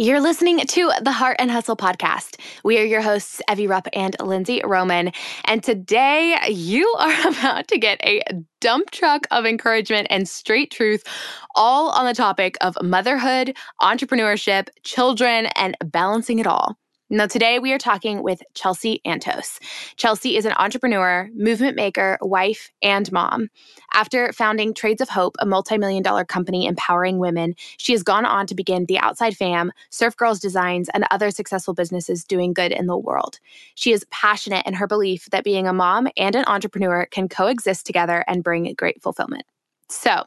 You're listening to the Heart and Hustle podcast. We are your hosts, Evie Rupp and Lindsay Roman. And today you are about to get a dump truck of encouragement and straight truth, all on the topic of motherhood, entrepreneurship, children, and balancing it all. Now, today we are talking with Chelsie Antos. Chelsie is an entrepreneur, movement maker, wife, and mom. After founding Trades of Hope, a multi million dollar company empowering women, she has gone on to begin The Outside Fam, Surf Girls Designs, and other successful businesses doing good in the world. She is passionate in her belief that being a mom and an entrepreneur can coexist together and bring great fulfillment. So,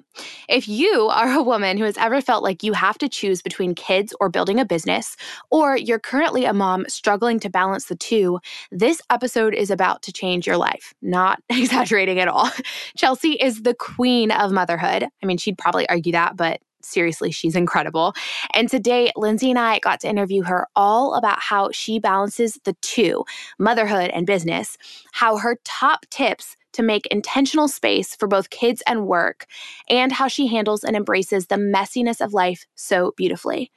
if you are a woman who has ever felt like you have to choose between kids or building a business, or you're currently a mom struggling to balance the two, this episode is about to change your life. Not exaggerating at all. Chelsie is the queen of motherhood. I mean, she'd probably argue that, but seriously, she's incredible. And today, Lindsay and I got to interview her all about how she balances the two motherhood and business, how her top tips to make intentional space for both kids and work, and how she handles and embraces the messiness of life so beautifully.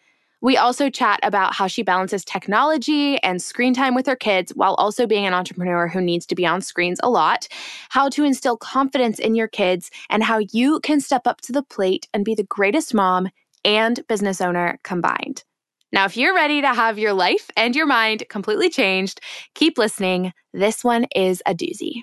We also chat about how she balances technology and screen time with her kids while also being an entrepreneur who needs to be on screens a lot, how to instill confidence in your kids, and how you can step up to the plate and be the greatest mom and business owner combined. Now, if you're ready to have your life and your mind completely changed, keep listening. This one is a doozy.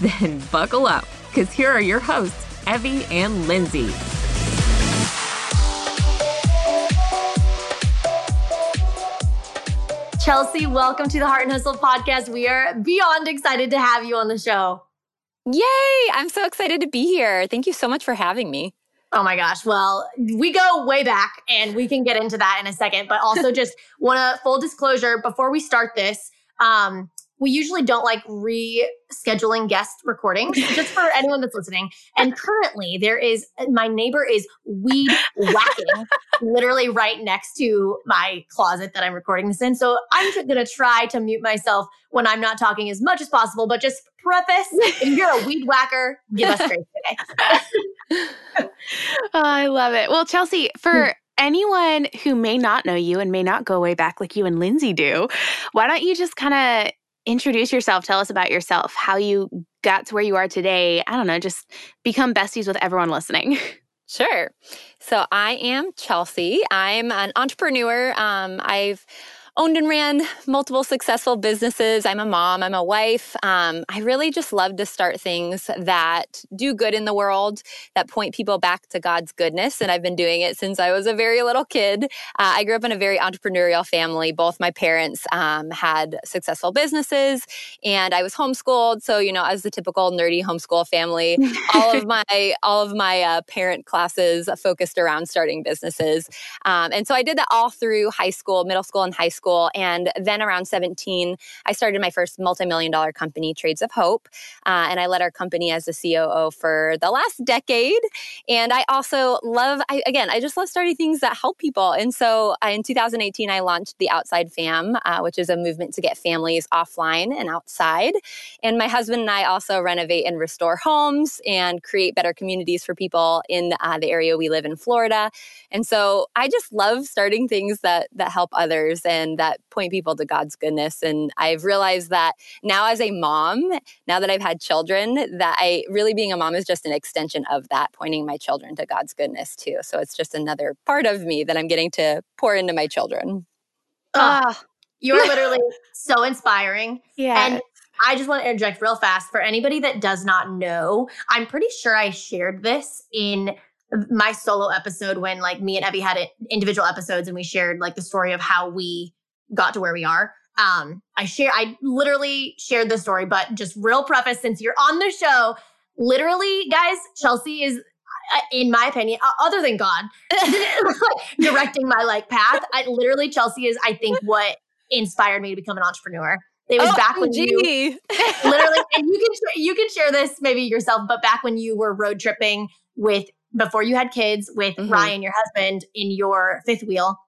Then buckle up, because here are your hosts, Evie and Lindsay. Chelsie, welcome to the Heart and Hustle podcast. We are beyond excited to have you on the show. Yay! I'm so excited to be here. Thank you so much for having me. Oh my gosh. Well, we go way back and we can get into that in a second, but also just want to full disclosure before we start this. Um, we usually don't like rescheduling guest recordings just for anyone that's listening. And currently there is my neighbor is weed whacking literally right next to my closet that I'm recording this in. So I'm going to try to mute myself when I'm not talking as much as possible, but just preface if you're a weed whacker, give us grace today. oh, I love it. Well, Chelsie, for hmm. anyone who may not know you and may not go way back like you and Lindsay do, why don't you just kind of introduce yourself. Tell us about yourself, how you got to where you are today. I don't know, just become besties with everyone listening. Sure. So I am Chelsie. I'm an entrepreneur. Um, I've owned and ran multiple successful businesses. I'm a mom, I'm a wife. Um, I really just love to start things that do good in the world, that point people back to God's goodness. And I've been doing it since I was a very little kid. Uh, I grew up in a very entrepreneurial family. Both my parents um, had successful businesses, and I was homeschooled. So, you know, as the typical nerdy homeschool family, all of my all of my uh, parent classes focused around starting businesses. Um, and so I did that all through high school, middle school, and high school school. And then around 17, I started my first multi million dollar company, Trades of Hope. Uh, and I led our company as the COO for the last decade. And I also love, I, again, I just love starting things that help people. And so uh, in 2018, I launched the Outside Fam, uh, which is a movement to get families offline and outside. And my husband and I also renovate and restore homes and create better communities for people in uh, the area we live in, Florida. And so I just love starting things that that help others and and that point people to God's goodness. And I've realized that now as a mom, now that I've had children, that I really being a mom is just an extension of that, pointing my children to God's goodness too. So it's just another part of me that I'm getting to pour into my children. Ah, oh, you're literally so inspiring. Yeah. And I just want to interject real fast for anybody that does not know. I'm pretty sure I shared this in my solo episode when like me and Evie had individual episodes and we shared like the story of how we got to where we are. Um, I share, I literally shared the story, but just real preface since you're on the show, literally, guys, Chelsie is uh, in my opinion, other than God directing my like path, I literally Chelsie is I think what inspired me to become an entrepreneur. It was oh, back when gee. you literally, and you can you can share this maybe yourself, but back when you were road tripping with before you had kids with mm-hmm. Ryan, your husband, in your fifth wheel.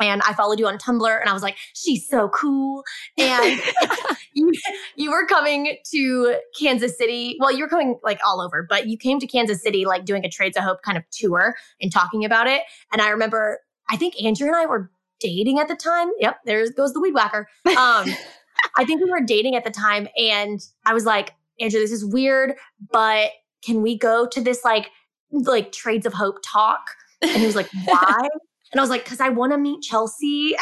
And I followed you on Tumblr and I was like, she's so cool. And you, you were coming to Kansas City. Well, you were coming like all over, but you came to Kansas City like doing a Trades of Hope kind of tour and talking about it. And I remember, I think Andrew and I were dating at the time. Yep, there goes the weed whacker. Um, I think we were dating at the time. And I was like, Andrew, this is weird, but can we go to this like like Trades of Hope talk? And he was like, why? And I was like, because I want to meet Chelsie.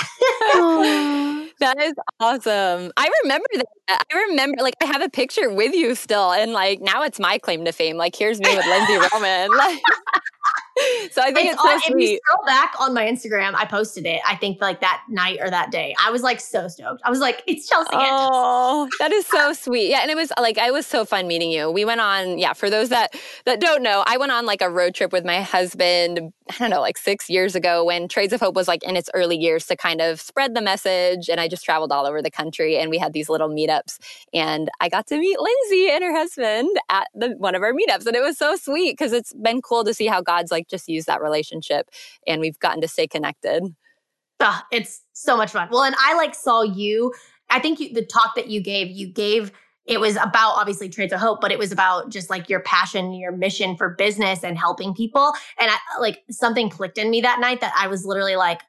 that is awesome. I remember that. Uh, I remember, like, I have a picture with you still. And, like, now it's my claim to fame. Like, here's me with Lindsay Roman. Like, so I think it's, it's so all, sweet. If you scroll back on my Instagram, I posted it. I think like that night or that day. I was like so stoked. I was like, it's Chelsie. Oh, that is so sweet. Yeah, and it was like I was so fun meeting you. We went on. Yeah, for those that that don't know, I went on like a road trip with my husband. I don't know, like six years ago when Trades of Hope was like in its early years to kind of spread the message. And I just traveled all over the country, and we had these little meetups. And I got to meet Lindsay and her husband at the one of our meetups, and it was so sweet because it's been cool to see how God's like just used that relationship and we've gotten to stay connected. Oh, it's so much fun. Well, and I like saw you. I think you, the talk that you gave, you gave it was about obviously trades of hope but it was about just like your passion your mission for business and helping people and i like something clicked in me that night that i was literally like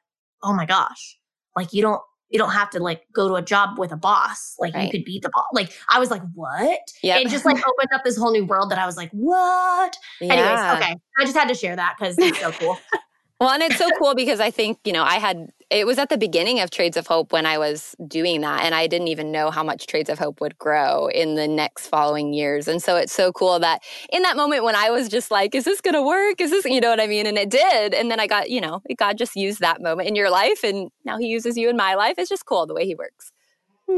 oh my gosh like you don't you don't have to like go to a job with a boss. Like right. you could be the boss. Like I was like, what? Yeah. It just like opened up this whole new world that I was like, what? Yeah. Anyways, okay. I just had to share that because it's so cool. well, and it's so cool because I think, you know, I had it was at the beginning of Trades of Hope when I was doing that. And I didn't even know how much Trades of Hope would grow in the next following years. And so it's so cool that in that moment when I was just like, is this going to work? Is this, you know what I mean? And it did. And then I got, you know, God just used that moment in your life. And now he uses you in my life. It's just cool the way he works.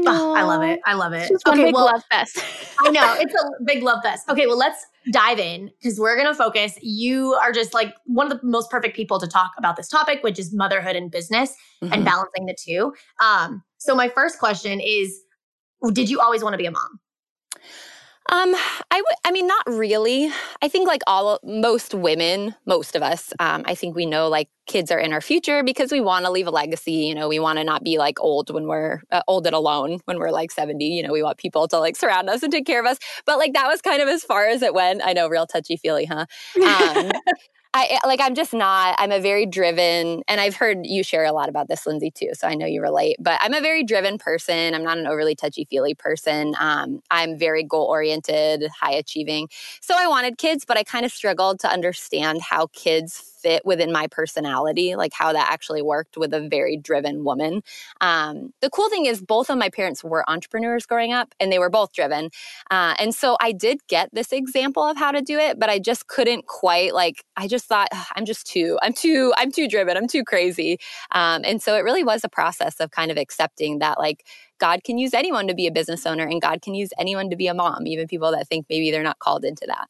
Oh, I love it. I love it. It's okay, well, love fest. I know it's a big love fest. Okay, well, let's dive in because we're going to focus. You are just like one of the most perfect people to talk about this topic, which is motherhood and business mm-hmm. and balancing the two. Um, so my first question is, did you always want to be a mom? Um, I would. I mean, not really. I think like all most women, most of us, um, I think we know like kids are in our future because we want to leave a legacy. You know, we want to not be like old when we're uh, old and alone when we're like seventy. You know, we want people to like surround us and take care of us. But like that was kind of as far as it went. I know, real touchy feely, huh? Um, I like I'm just not. I'm a very driven and I've heard you share a lot about this Lindsay too, so I know you relate, but I'm a very driven person. I'm not an overly touchy-feely person. Um, I'm very goal-oriented, high achieving. So I wanted kids, but I kind of struggled to understand how kids fit within my personality, like how that actually worked with a very driven woman. Um, the cool thing is, both of my parents were entrepreneurs growing up and they were both driven. Uh, and so I did get this example of how to do it, but I just couldn't quite like, I just thought, I'm just too, I'm too, I'm too driven, I'm too crazy. Um, and so it really was a process of kind of accepting that, like, God can use anyone to be a business owner and God can use anyone to be a mom, even people that think maybe they're not called into that.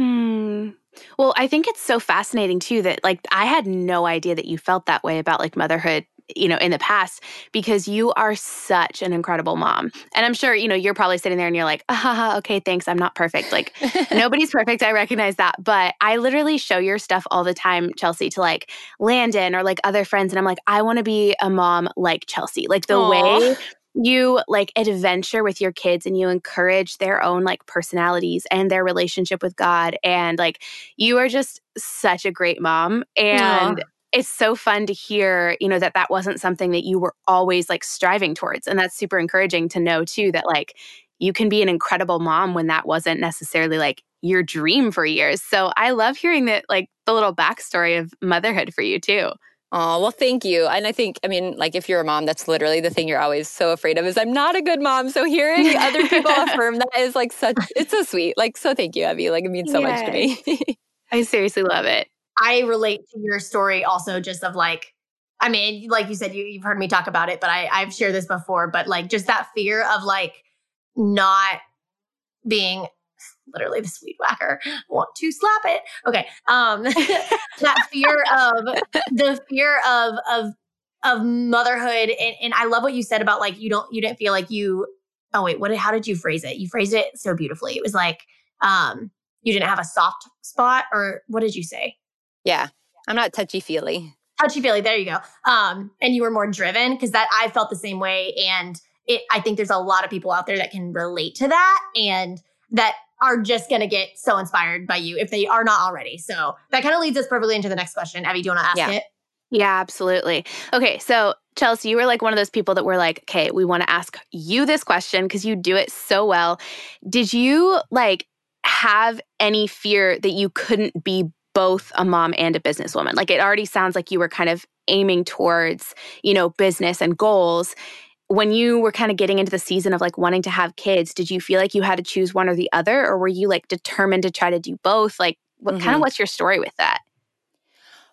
Hmm. Well, I think it's so fascinating too that like I had no idea that you felt that way about like motherhood you know in the past because you are such an incredible mom and i'm sure you know you're probably sitting there and you're like ah, okay thanks i'm not perfect like nobody's perfect i recognize that but i literally show your stuff all the time chelsie to like landon or like other friends and i'm like i want to be a mom like chelsie like the Aww. way you like adventure with your kids and you encourage their own like personalities and their relationship with God. And like you are just such a great mom. And Aww. it's so fun to hear, you know, that that wasn't something that you were always like striving towards. And that's super encouraging to know too that like you can be an incredible mom when that wasn't necessarily like your dream for years. So I love hearing that like the little backstory of motherhood for you too. Oh, well, thank you. And I think, I mean, like if you're a mom, that's literally the thing you're always so afraid of is I'm not a good mom. So hearing other people affirm that is like such, it's so sweet. Like, so thank you, Evie. Like it means so yes. much to me. I seriously love it. I relate to your story also just of like, I mean, like you said, you, have heard me talk about it, but I, I've shared this before, but like just that fear of like not being literally this weed whacker want to slap it. Okay. Um that fear of the fear of of of motherhood and, and I love what you said about like you don't you didn't feel like you oh wait, what how did you phrase it? You phrased it so beautifully. It was like um you didn't have a soft spot or what did you say? Yeah. I'm not touchy feely. Touchy feely, there you go. Um and you were more driven because that I felt the same way and it I think there's a lot of people out there that can relate to that and that are just going to get so inspired by you if they are not already. So that kind of leads us perfectly into the next question. Evie, do you want to ask Yeah. it? Yeah, absolutely. Okay, so Chelsie, you were like one of those people that were like, okay, we want to ask you this question because you do it so well. Did you like have any fear that you couldn't be both a mom and a businesswoman? Like it already sounds like you were kind of aiming towards, you know, business and goals. When you were kind of getting into the season of like wanting to have kids, did you feel like you had to choose one or the other or were you like determined to try to do both? Like what kind Mhm. of what's your story with that?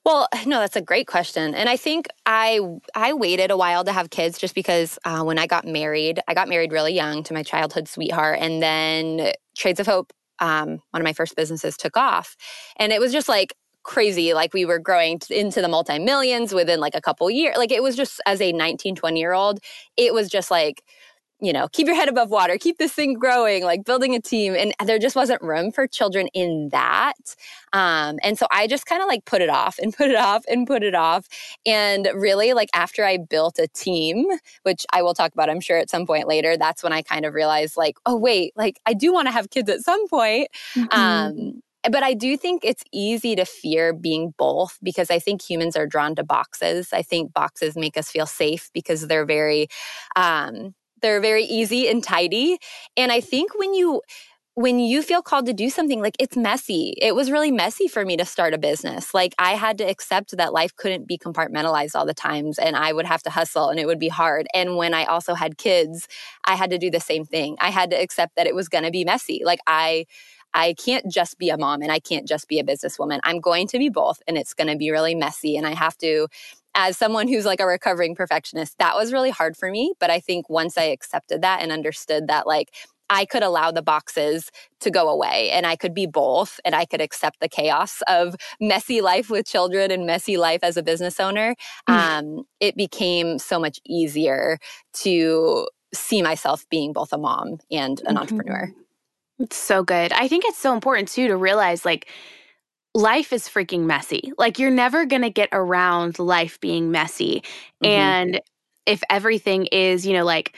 Well, no, that's a great question, and I think I I waited a while to have kids just because uh, when I got married, I got married really young to my childhood sweetheart, and then Trades of Hope, um, one of my first businesses, took off, and it was just like crazy like we were growing t- into the multi millions within like a couple years like it was just as a 19 20 year old it was just like you know, keep your head above water, keep this thing growing, like building a team. And there just wasn't room for children in that. Um, and so I just kind of like put it off and put it off and put it off. And really, like after I built a team, which I will talk about, I'm sure at some point later, that's when I kind of realized, like, oh, wait, like I do want to have kids at some point. Um, but I do think it's easy to fear being both because I think humans are drawn to boxes. I think boxes make us feel safe because they're very, um, they're very easy and tidy. And I think when you when you feel called to do something like it's messy. It was really messy for me to start a business. Like i had to accept that life couldn't be compartmentalized all the times and i would have to hustle and it would be hard. And when i also had kids i had to do the same thing. I had to accept that it was going to be messy. Like i I can't just be a mom and I can't just be a businesswoman. I'm going to be both and it's going to be really messy. And I have to, as someone who's like a recovering perfectionist, that was really hard for me. But I think once I accepted that and understood that, like, I could allow the boxes to go away and I could be both and I could accept the chaos of messy life with children and messy life as a business owner. Um, it became so much easier to see myself being both a mom and an Mhm. entrepreneur. It's so good. I think it's so important too to realize like life is freaking messy. Like you're never going to get around life being messy. Mhm. And if everything is, you know, like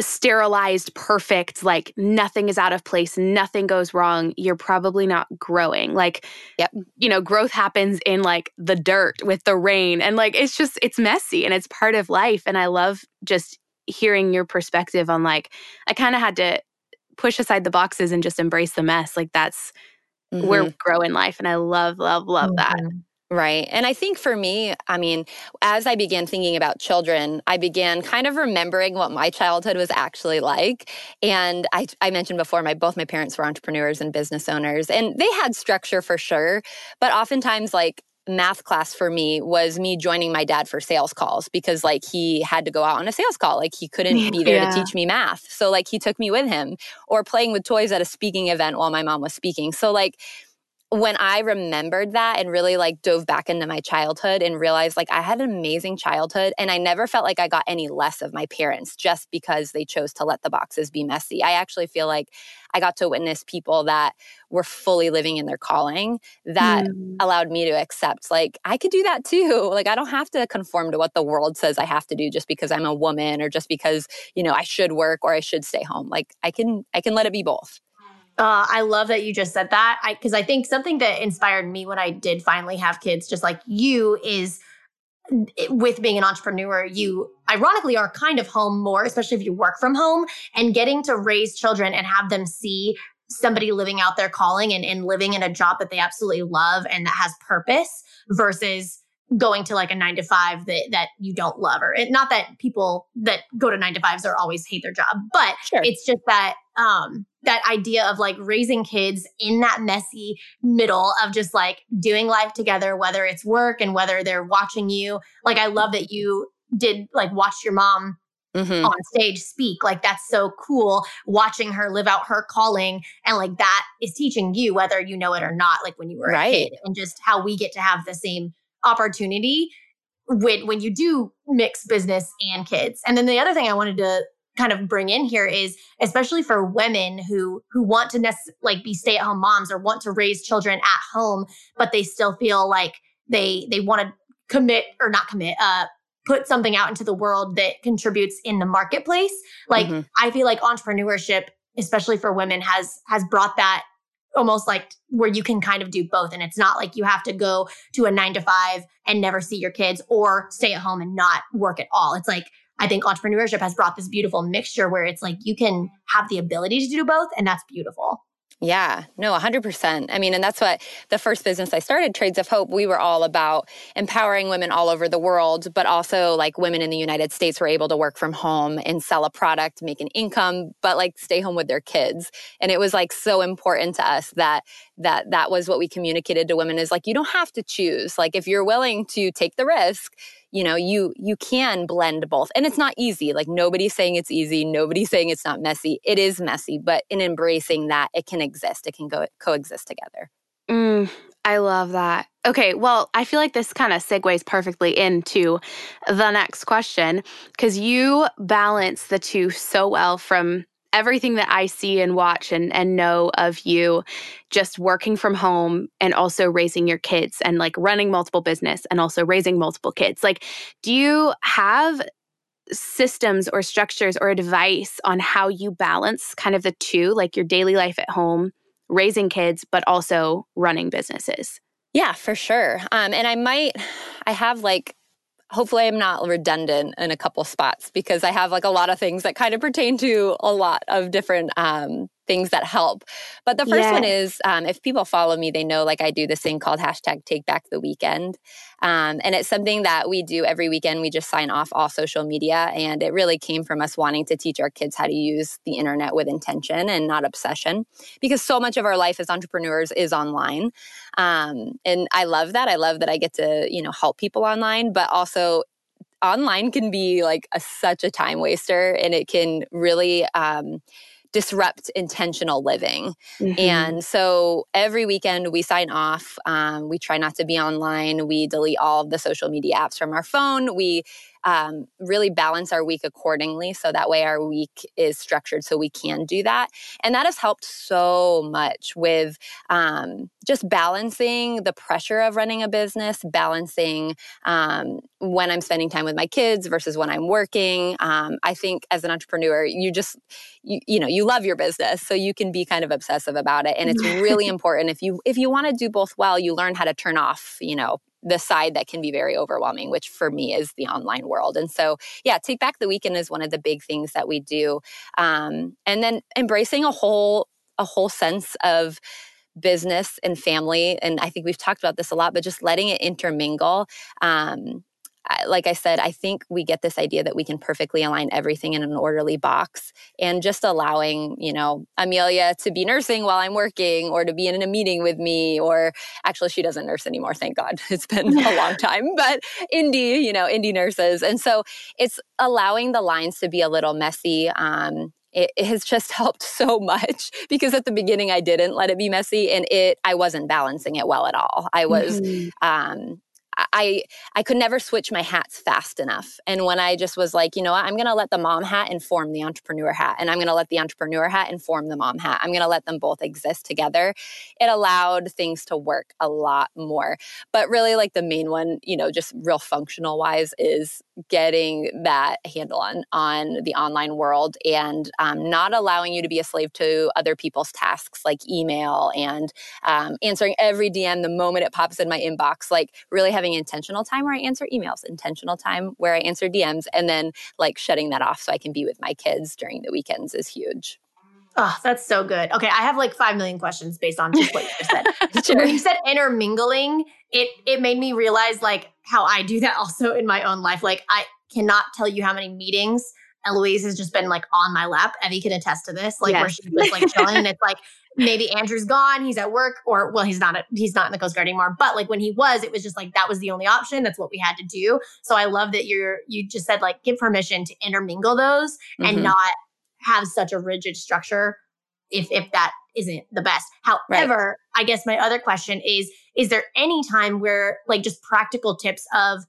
sterilized, perfect, like nothing is out of place, nothing goes wrong, you're probably not growing. Like, Yep. you know, growth happens in like the dirt with the rain. And like, it's just, it's messy and it's part of life. And I love just hearing your perspective on like, I kind of had to push aside the boxes and just embrace the mess. Like, that's Mhm. where we grow in life. And I love, love, love that. Mhm. Right. And I think for me, I mean, as I began thinking about children, I began kind of remembering what my childhood was actually like. And I, I mentioned before, my both my parents were entrepreneurs and business owners, and they had structure for sure. But oftentimes, like math class for me was me joining my dad for sales calls because like he had to go out on a sales call. Like he couldn't be there Yeah. to teach me math. So like he took me with him or playing with toys at a speaking event while my mom was speaking. So like when I remembered that and really like dove back into my childhood and realized like I had an amazing childhood and I never felt like I got any less of my parents just because they chose to let the boxes be messy. I actually feel like I got to witness people that were fully living in their calling that Mm. allowed me to accept like I could do that too. Like I don't have to conform to what the world says I have to do just because I'm a woman or just because, you know, I should work or I should stay home. Like I can I can let it be both. Uh, I love that you just said that. I because I think something that inspired me when I did finally have kids, just like you, is with being an entrepreneur, you ironically are kind of home more, especially if you work from home and getting to raise children and have them see somebody living out their calling and, and living in a job that they absolutely love and that has purpose versus going to like a nine to five that that you don't love or it, not that people that go to nine to fives are always hate their job but Sure. it's just that um that idea of like raising kids in that messy middle of just like doing life together whether it's work and whether they're watching you like i love that you did like watch your mom mm-hmm. on stage speak. Like that's so cool watching her live out her calling. And like that is teaching you whether you know it or not, like when you were right. a kid, and just how we get to have the same opportunity when when you do mix business and kids. And then the other thing I wanted to kind of bring in here is especially for women who who want to nec- like be stay at home moms or want to raise children at home but they still feel like they they want to commit or not commit uh put something out into the world that contributes in the marketplace like mm-hmm. i feel like entrepreneurship especially for women has has brought that almost like where you can kind of do both and it's not like you have to go to a 9 to 5 and never see your kids or stay at home and not work at all it's like I think entrepreneurship has brought this beautiful mixture where it's like you can have the ability to do both, and that's beautiful. Yeah, no, 100%. I mean, and that's what the first business I started, Trades of Hope, we were all about empowering women all over the world, but also like women in the United States were able to work from home and sell a product, make an income, but like stay home with their kids. And it was like so important to us that that that was what we communicated to women is like you don't have to choose. Like if you're willing to take the risk, you know you you can blend both. And it's not easy. Like nobody's saying it's easy. Nobody's saying it's not messy. It is messy but in embracing that it can exist. It can go coexist together. Mm, i love that. Okay well i feel like this kind of segues perfectly into the next question because you balance the two so well from everything that I see and watch and, and know of you just working from home and also raising your kids and like running multiple business and also raising multiple kids. Like, do you have systems or structures or advice on how you balance kind of the two, like your daily life at home, raising kids, but also running businesses? Yeah, for sure. Um, and I might, I have like hopefully I'm not redundant in a couple spots because I have like a lot of things that kind of pertain to a lot of different um, things that help. But the first yes. one is um, if people follow me, they know like I do this thing called hashtag take back the weekend. Um, and it's something that we do every weekend. We just sign off all social media. And it really came from us wanting to teach our kids how to use the internet with intention and not obsession because so much of our life as entrepreneurs is online. Um, and I love that. I love that I get to, you know, help people online, but also online can be like a, such a time waster and it can really, um, disrupt intentional living. Mm-hmm. And so every weekend we sign off. Um, we try not to be online. We delete all of the social media apps from our phone. We um, really balance our week accordingly so that way our week is structured so we can do that. And that has helped so much with um, just balancing the pressure of running a business balancing um, when i'm spending time with my kids versus when i'm working. Um, i think as an entrepreneur you just you, you know you love your business so you can be kind of obsessive about it. And it's really important if you if you want to do both well you learn how to turn off you know the side that can be very overwhelming, which for me is the online world. And so, yeah, take back the weekend is one of the big things that we do. Um, and then embracing a whole a whole sense of business and family. And I think we've talked about this a lot, but just letting it intermingle. Um, like I said, I think we get this idea that we can perfectly align everything in an orderly box and just allowing, you know, Amelia to be nursing while I'm working or to be in a meeting with me or actually she doesn't nurse anymore, thank God. It's been a long time, but indie, you know, indie nurses. And so it's allowing the lines to be a little messy. Um, it, has just helped so much because at the beginning I didn't let it be messy and it I wasn't balancing it well at all. I was mm-hmm. um I I could never switch my hats fast enough. And when I just was like, you know what, I'm going to let the mom hat inform the entrepreneur hat, and I'm going to let the entrepreneur hat inform the mom hat. I'm going to let them both exist together. It allowed things to work a lot more. But really, like the main one, you know, just real functional wise, is getting that handle on on the online world and um, not allowing you to be a slave to other people's tasks like email and um, answering every DM the moment it pops in my inbox. Like really having intentional time where I answer emails, intentional time where I answer DMs, and then like shutting that off so I can be with my kids during the weekends is huge. Oh, that's so good. Okay, I have like five million questions based on just what you just said. sure. When you said intermingling, it it made me realize like how I do that also in my own life. Like I cannot tell you how many meetings Eloise has just been like on my lap. Evie can attest to this, like yes. where she's just like chilling. and it's like maybe Andrew's gone, he's at work, or well, he's not. He's not in the Coast Guard anymore. But like when he was, it was just like that was the only option. That's what we had to do. So I love that you're you just said like give permission to intermingle those mm-hmm. and not have such a rigid structure if if that isn't the best. However, right. I guess my other question is is there any time where like just practical tips of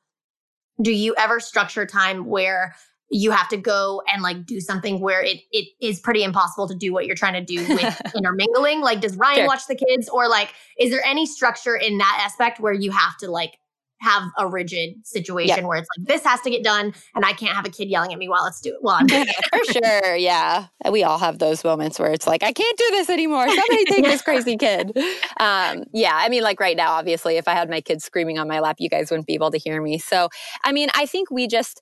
do you ever structure time where you have to go and like do something where it it is pretty impossible to do what you're trying to do with intermingling like does ryan sure. watch the kids or like is there any structure in that aspect where you have to like have a rigid situation yep. where it's like this has to get done and I can't have a kid yelling at me while it's do it while I'm doing it. For sure. Yeah. We all have those moments where it's like, I can't do this anymore. Somebody take this crazy kid. Um, yeah. I mean, like right now, obviously, if I had my kids screaming on my lap, you guys wouldn't be able to hear me. So I mean, I think we just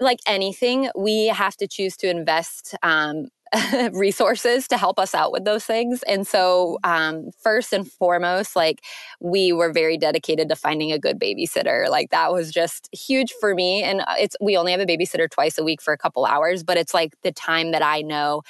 like anything, we have to choose to invest um, resources to help us out with those things. And so, um, first and foremost, like we were very dedicated to finding a good babysitter. Like that was just huge for me. And it's, we only have a babysitter twice a week for a couple hours, but it's like the time that I know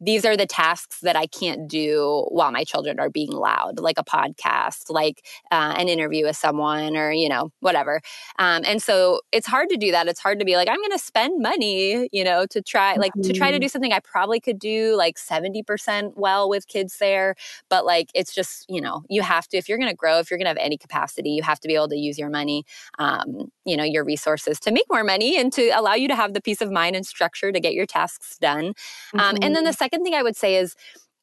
these are the tasks that I can't do while my children are being loud, like a podcast, like uh, an interview with someone, or you know, whatever. Um, and so it's hard to do that. It's hard to be like, I'm going to spend money, you know, to try, like, mm-hmm. to try to do mm-hmm. something I probably could do like 70% well with kids there. But like, it's just, you know, you have to, if you're going to grow, if you're going to have any capacity, you have to be able to use your money, um, you know, your resources to make more money and to allow you to have the peace of mind and structure to get your tasks done. Mm-hmm. Um, and then the second thing I would say is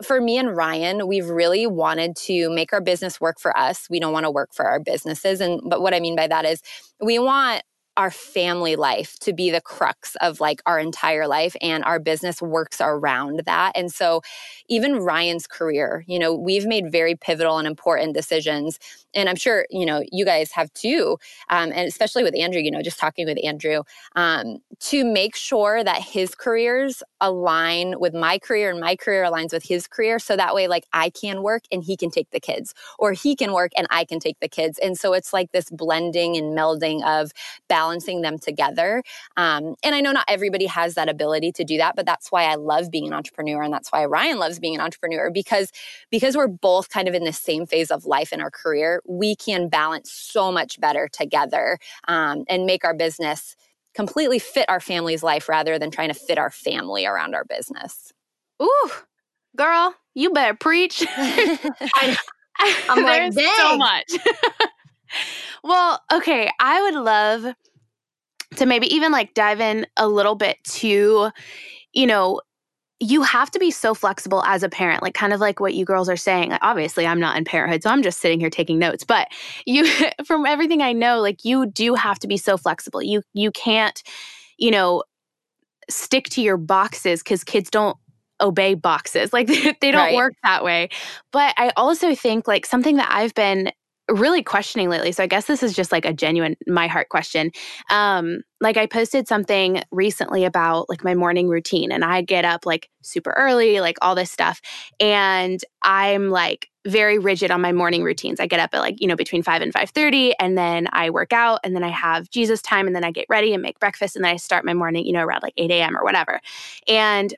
for me and Ryan, we've really wanted to make our business work for us. We don't want to work for our businesses. And but what I mean by that is we want our family life to be the crux of like our entire life and our business works around that and so even ryan's career you know we've made very pivotal and important decisions and i'm sure you know you guys have too um, and especially with andrew you know just talking with andrew um, to make sure that his careers align with my career and my career aligns with his career so that way like i can work and he can take the kids or he can work and i can take the kids and so it's like this blending and melding of balancing them together. Um, and I know not everybody has that ability to do that, but that's why I love being an entrepreneur. And that's why Ryan loves being an entrepreneur because, because we're both kind of in the same phase of life in our career, we can balance so much better together um, and make our business completely fit our family's life rather than trying to fit our family around our business. Ooh, girl, you better preach. I, am like, Dang. so much. well, okay, I would love to maybe even like dive in a little bit to, you know, you have to be so flexible as a parent, like kind of like what you girls are saying. Obviously, I'm not in parenthood, so I'm just sitting here taking notes. But you, from everything I know, like you do have to be so flexible. You you can't, you know, stick to your boxes because kids don't obey boxes. Like they don't right. work that way. But I also think like something that I've been really questioning lately. So I guess this is just like a genuine my heart question. Um like I posted something recently about like my morning routine and I get up like super early, like all this stuff. And I'm like very rigid on my morning routines. I get up at like, you know, between 5 and 5:30 and then I work out and then I have Jesus time and then I get ready and make breakfast and then I start my morning, you know, around like 8 a.m. or whatever. And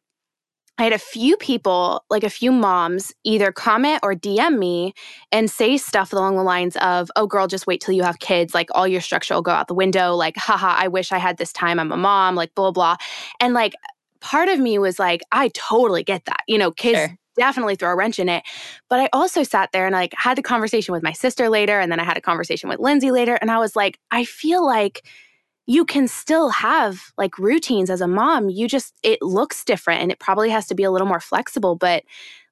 I had a few people, like a few moms, either comment or DM me and say stuff along the lines of, oh, girl, just wait till you have kids. Like all your structure will go out the window. Like, haha, I wish I had this time. I'm a mom, like, blah, blah. And like, part of me was like, I totally get that. You know, kids. Sure. Definitely throw a wrench in it. But I also sat there and like had the conversation with my sister later. And then I had a conversation with Lindsay later. And I was like, I feel like you can still have like routines as a mom. You just, it looks different and it probably has to be a little more flexible. But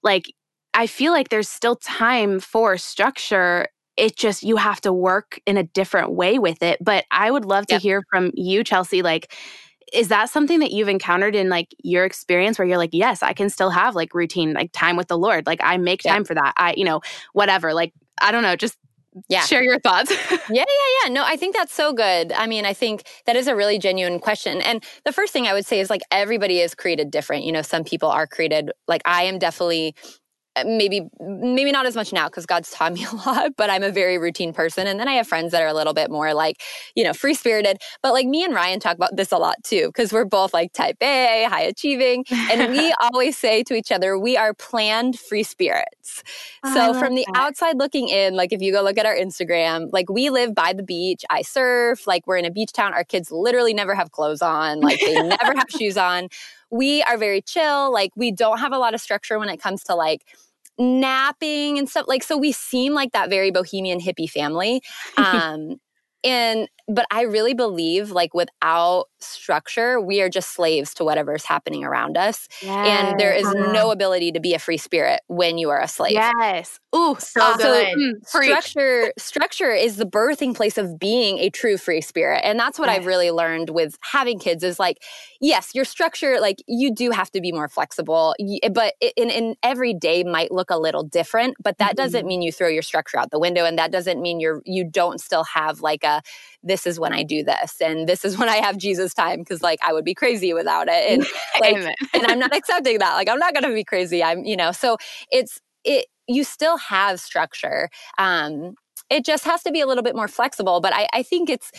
like, I feel like there's still time for structure. It just, you have to work in a different way with it. But I would love to yep. hear from you, Chelsie. Like, is that something that you've encountered in like your experience where you're like, yes, I can still have like routine, like time with the Lord? Like, I make time for that. I, you know, whatever. Like, I don't know, just yeah. share your thoughts. yeah, yeah, yeah. No, I think that's so good. I mean, I think that is a really genuine question. And the first thing I would say is like everybody is created different. You know, some people are created like I am definitely Uh, maybe maybe not as much now because god's taught me a lot but i'm a very routine person. And then i have friends that are a little bit more like you know free spirited but like me and ryan talk about this a lot too because we're both like type a high achieving and we always say to each other we are planned free spirits. Oh, so from the that. outside looking in like if you go look at our instagram like we live by the beach. I surf. Like we're in a beach town. Our kids literally never have clothes on. Like they never have shoes on we are very chill. Like we don't have a lot of structure when it comes to like napping and stuff. Like so we seem like that very bohemian hippie family. Um and but I really believe like without structure, we are just slaves to whatever's happening around us. Yes. And there is no ability to be a free spirit when you are a slave. Yes. Ooh, so uh, good. So, mm, structure structure is the birthing place of being a true free spirit. And that's what yes. I've really learned with having kids is like, yes, your structure, like you do have to be more flexible, but in, in every day might look a little different, but that mm-hmm. doesn't mean you throw your structure out the window. And that doesn't mean you're, you don't still have like a, this is when I do this and this is when I have Jesus time because like I would be crazy without it and like and I'm not accepting that like I'm not going to be crazy I'm you know so it's it you still have structure um it just has to be a little bit more flexible. But I, I, think it's,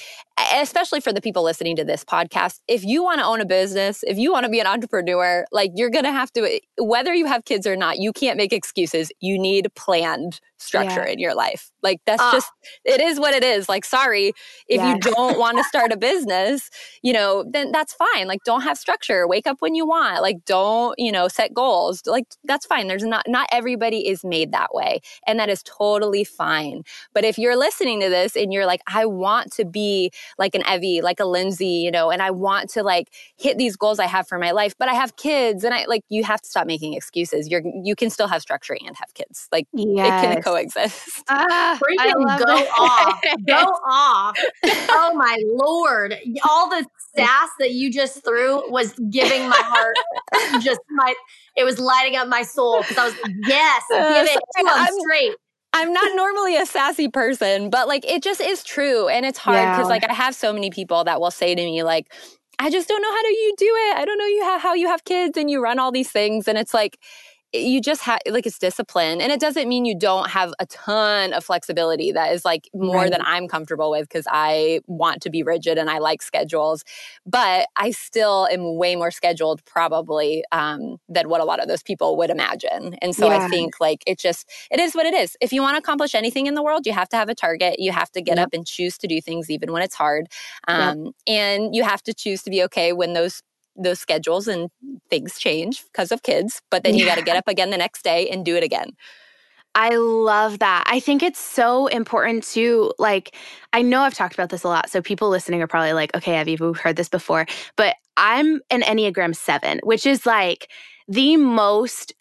especially for the people listening to this podcast, if you want to own a business, if you want to be an entrepreneur, like you're going to have to, whether you have kids or not, you can't make excuses. You need planned structure yeah. in your life. Like that's uh, just it is what it is. Like sorry, if yeah. you don't want to start a business, you know, then that's fine. Like don't have structure. Wake up when you want. Like don't, you know, set goals. Like that's fine. There's not not everybody is made that way, and that is totally fine. But if you're listening to this and you're like I want to be like an Evie, like a Lindsay, you know, and I want to like hit these goals I have for my life, but I have kids and I like you have to stop making excuses. You're you can still have structure and have kids. Like yes. it can coexist. Ah, Freaking go it. off. Go off. Oh my lord. All the sass that you just threw was giving my heart just my it was lighting up my soul because I was yes, uh, give it to them straight. I'm not normally a sassy person, but like it just is true. And it's hard because yeah. like I have so many people that will say to me, like, I just don't know how do you do it. I don't know you have how you have kids and you run all these things. And it's like you just have like it's discipline and it doesn't mean you don't have a ton of flexibility that is like more right. than i'm comfortable with because i want to be rigid and i like schedules but i still am way more scheduled probably um, than what a lot of those people would imagine and so yeah. i think like it just it is what it is if you want to accomplish anything in the world you have to have a target you have to get yep. up and choose to do things even when it's hard um, yep. and you have to choose to be okay when those those schedules and things change because of kids, but then you got to get up again the next day and do it again. I love that. I think it's so important to like, I know I've talked about this a lot. So people listening are probably like, okay, Evie, we've heard this before. But I'm an Enneagram 7, which is like the most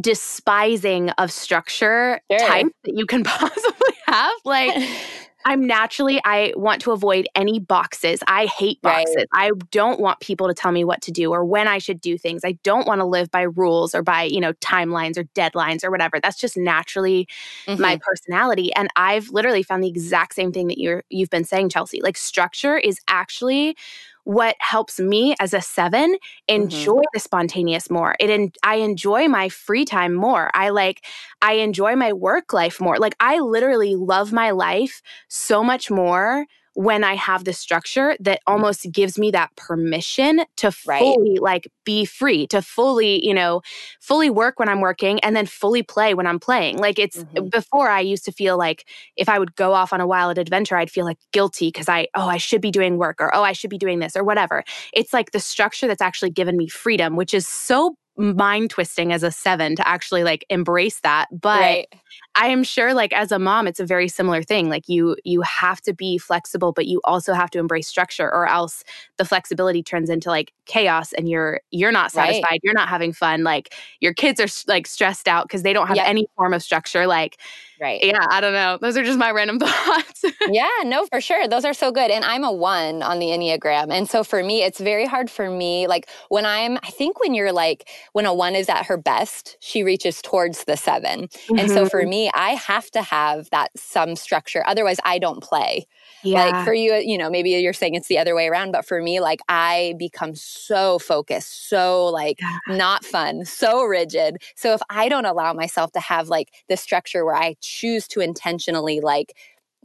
despising of structure sure. type that you can possibly have. Like, I'm naturally, I want to avoid any boxes. I hate boxes. Right. I don't want people to tell me what to do or when I should do things. I don't want to live by rules or by, you know, timelines or deadlines or whatever. That's just naturally mm-hmm. my personality. And I've literally found the exact same thing that you're you've been saying, Chelsie. Like structure is actually what helps me as a seven enjoy mm-hmm. the spontaneous more. It en- I enjoy my free time more. I like I enjoy my work life more. Like I literally love my life so much more when I have the structure that almost gives me that permission to right. fully like be free, to fully, you know, fully work when I'm working and then fully play when I'm playing. Like it's mm-hmm. before I used to feel like if I would go off on a wild adventure, I'd feel like guilty because I, oh, I should be doing work or oh, I should be doing this or whatever. It's like the structure that's actually given me freedom, which is so mind twisting as a seven to actually like embrace that. But right. I am sure like as a mom, it's a very similar thing. Like you you have to be flexible, but you also have to embrace structure or else the flexibility turns into like chaos and you're you're not satisfied, right. you're not having fun. Like your kids are like stressed out because they don't have yep. any form of structure. Like Right. Yeah, I don't know. Those are just my random thoughts. yeah, no, for sure. Those are so good. And I'm a one on the Enneagram. And so for me, it's very hard for me. Like when I'm, I think when you're like, when a one is at her best, she reaches towards the 7 mm-hmm. And so mm-hmm. for for mm-hmm. me, I have to have that some structure. Otherwise, I don't play. Yeah. Like for you, you know, maybe you're saying it's the other way around, but for me, like I become so focused, so like Yeah. not fun, so rigid. So if I don't allow myself to have like the structure where I choose to intentionally like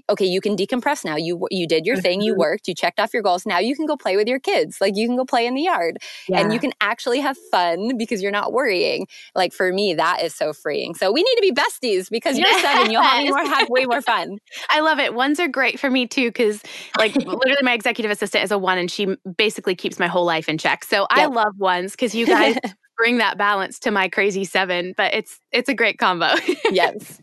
okay, you can decompress now. You you did your thing, you Mhm. worked, you checked off your goals. Now you can go play with your kids. Like you can go play in the yard and you can actually have fun because you're not worrying. Like for me, that is so freeing. So we need to be besties because you're seven. You'll have, more, have way more fun. I love it. Ones are great for me too, because like literally my executive assistant is a one and she basically keeps my whole life in check. So I love ones because you guys bring that balance to my crazy seven, but it's it's a great combo. yes.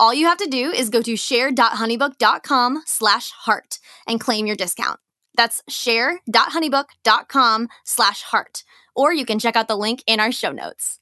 All you have to do is go to share.honeybook.com slash heart and claim your discount. That's share.honeybook.com slash heart. Or you can check out the link in our show notes.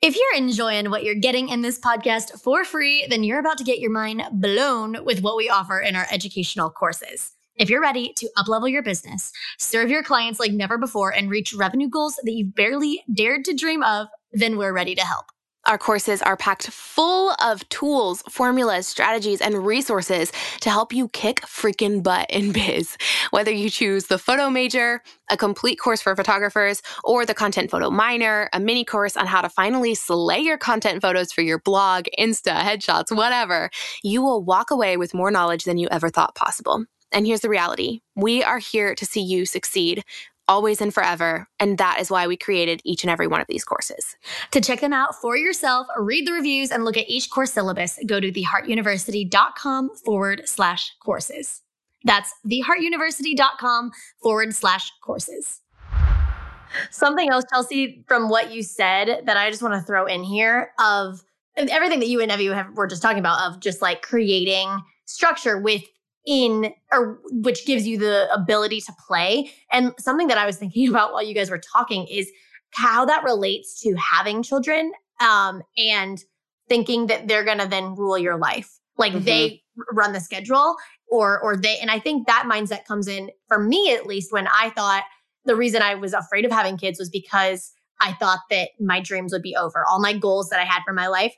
If you're enjoying what you're getting in this podcast for free, then you're about to get your mind blown with what we offer in our educational courses. If you're ready to uplevel your business, serve your clients like never before, and reach revenue goals that you've barely dared to dream of, then we're ready to help. Our courses are packed full of tools, formulas, strategies, and resources to help you kick freaking butt in biz. Whether you choose the photo major, a complete course for photographers, or the content photo minor, a mini course on how to finally slay your content photos for your blog, Insta, headshots, whatever, you will walk away with more knowledge than you ever thought possible. And here's the reality we are here to see you succeed. Always and forever. And that is why we created each and every one of these courses. To check them out for yourself, read the reviews, and look at each course syllabus, go to theheartuniversity.com forward slash courses. That's theheartuniversity.com forward slash courses. Something else, Chelsie, from what you said that I just want to throw in here of everything that you and Evie have, were just talking about of just like creating structure within or which gives you the ability to play. And something that I was thinking about while you guys were talking is how that relates to having children um, and thinking that they're going to then rule your life. Like Mhm. they run the schedule or or they and I think that mindset comes in for me at least when I thought the reason I was afraid of having kids was because I thought that my dreams would be over. All my goals that I had for my life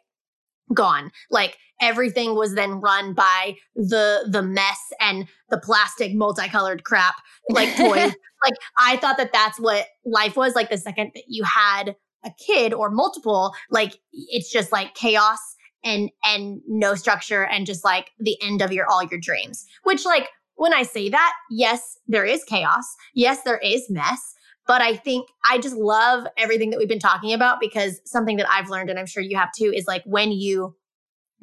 gone. Like everything was then run by the the mess and the plastic multicolored crap like toys. like I thought that that's what life was like the second that you had a kid or multiple like it's just like chaos and and no structure and just like the end of your all your dreams. Which like when I say that, yes, there is chaos. Yes, there is mess. But I think I just love everything that we've been talking about because something that I've learned, and I'm sure you have too, is like when you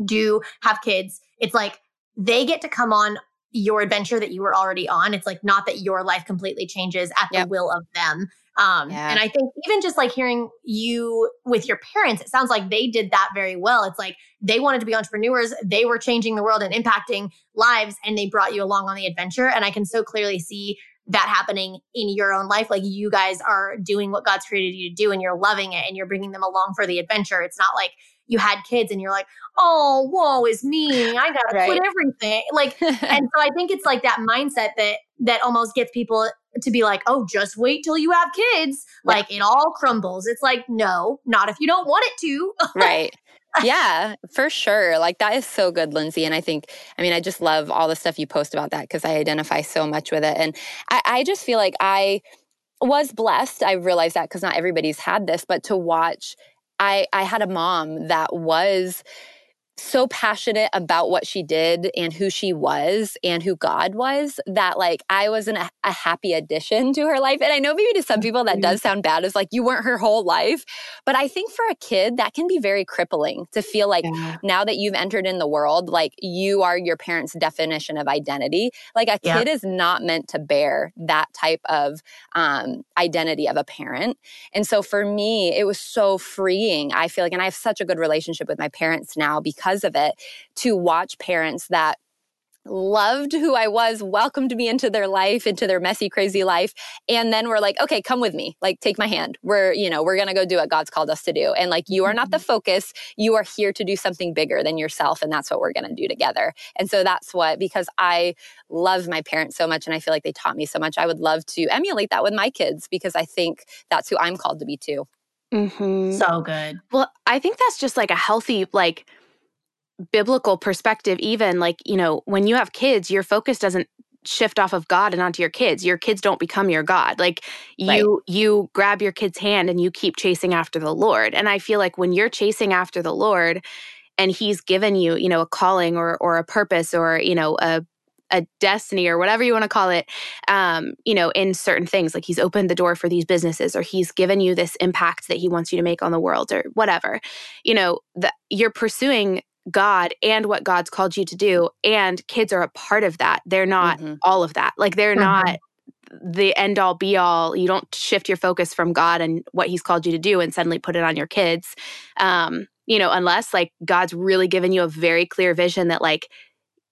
do have kids, it's like they get to come on your adventure that you were already on. It's like not that your life completely changes at the Yep. will of them. Um, Yeah. And I think even just like hearing you with your parents, it sounds like they did that very well. It's like they wanted to be entrepreneurs, they were changing the world and impacting lives, and they brought you along on the adventure. And I can so clearly see that happening in your own life. Like you guys are doing what God's created you to do and you're loving it and you're bringing them along for the adventure. It's not like you had kids and you're like, oh, woe, is me. I gotta Right. quit everything. Like, and so I think it's like that mindset that that almost gets people to be like, oh, just wait till you have kids. Yeah. Like it all crumbles. It's like, no, not if you don't want it to. right. Yeah, for sure. Like that is so good, Lindsay. And I think, I mean, I just love all the stuff you post about that because I identify so much with it. And I, I just feel like I was blessed. I realized that because not everybody's had this, but to watch, I, I had a mom that was so passionate about what she did and who she was and who God was that like I was an, a happy addition to her life. And I know maybe to some people that mm-hmm. does sound bad is like you weren't her whole life, but I think for a kid that can be very crippling to feel like yeah. now that you've entered in the world, like you are your parents' definition of identity. Like a kid yeah. is not meant to bear that type of um, identity of a parent. And so for me, it was so freeing. I feel like, and I have such a good relationship with my parents now because because of it to watch parents that loved who I was, welcomed me into their life, into their messy, crazy life. And then we're like, okay, come with me. Like, take my hand. We're, you know, we're going to go do what God's called us to do. And like, you are not the mm-hmm. focus. You are here to do something bigger than yourself. And that's what we're going to do together. And so that's what, because I love my parents so much and I feel like they taught me so much, I would love to emulate that with my kids because I think that's who I'm called to be too. Mm-hmm. So good. Well, I think that's just like a healthy, like, biblical perspective even like you know when you have kids your focus doesn't shift off of god and onto your kids. Your kids don't become your god. Like you right. you grab your kid's hand and you keep chasing after the lord. And i feel like when you're chasing after the lord and he's given you you know a calling or or a purpose or you know a a destiny or whatever you want to call it um, you know in certain things like he's opened the door for these businesses or he's given you this impact that he wants you to make on the world or whatever you know that you're pursuing God and what God's called you to do. And kids are a part of that. They're not mm-hmm. all of that. Like they're mm-hmm. not the end all be all. You don't shift your focus from God and what He's called you to do and suddenly put it on your kids. Um, you know, unless like God's really given you a very clear vision that like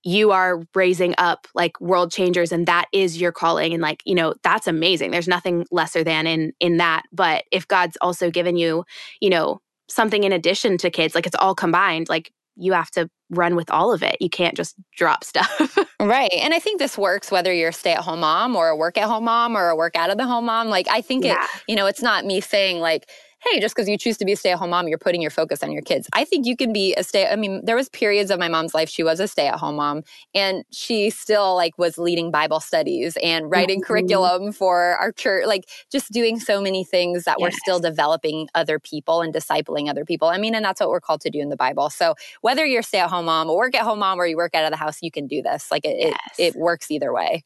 you are raising up like world changers and that is your calling and like you know that's amazing there's nothing lesser than in in that but if god's also given you you know something in addition to kids like it's all combined like you have to run with all of it. You can't just drop stuff. right. And I think this works whether you're a stay at home mom or a work at home mom or a work out of the home mom. Like, I think yeah. it, you know, it's not me saying like, hey, just because you choose to be a stay-at-home mom, you're putting your focus on your kids. I think you can be a stay. I mean, there was periods of my mom's life she was a stay-at-home mom, and she still like was leading Bible studies and writing mm-hmm. curriculum for our church, like just doing so many things that yes. were still developing other people and discipling other people. I mean, and that's what we're called to do in the Bible. So whether you're a stay-at-home mom, a work-at-home mom, or you work out of the house, you can do this. Like it, yes. it, it works either way.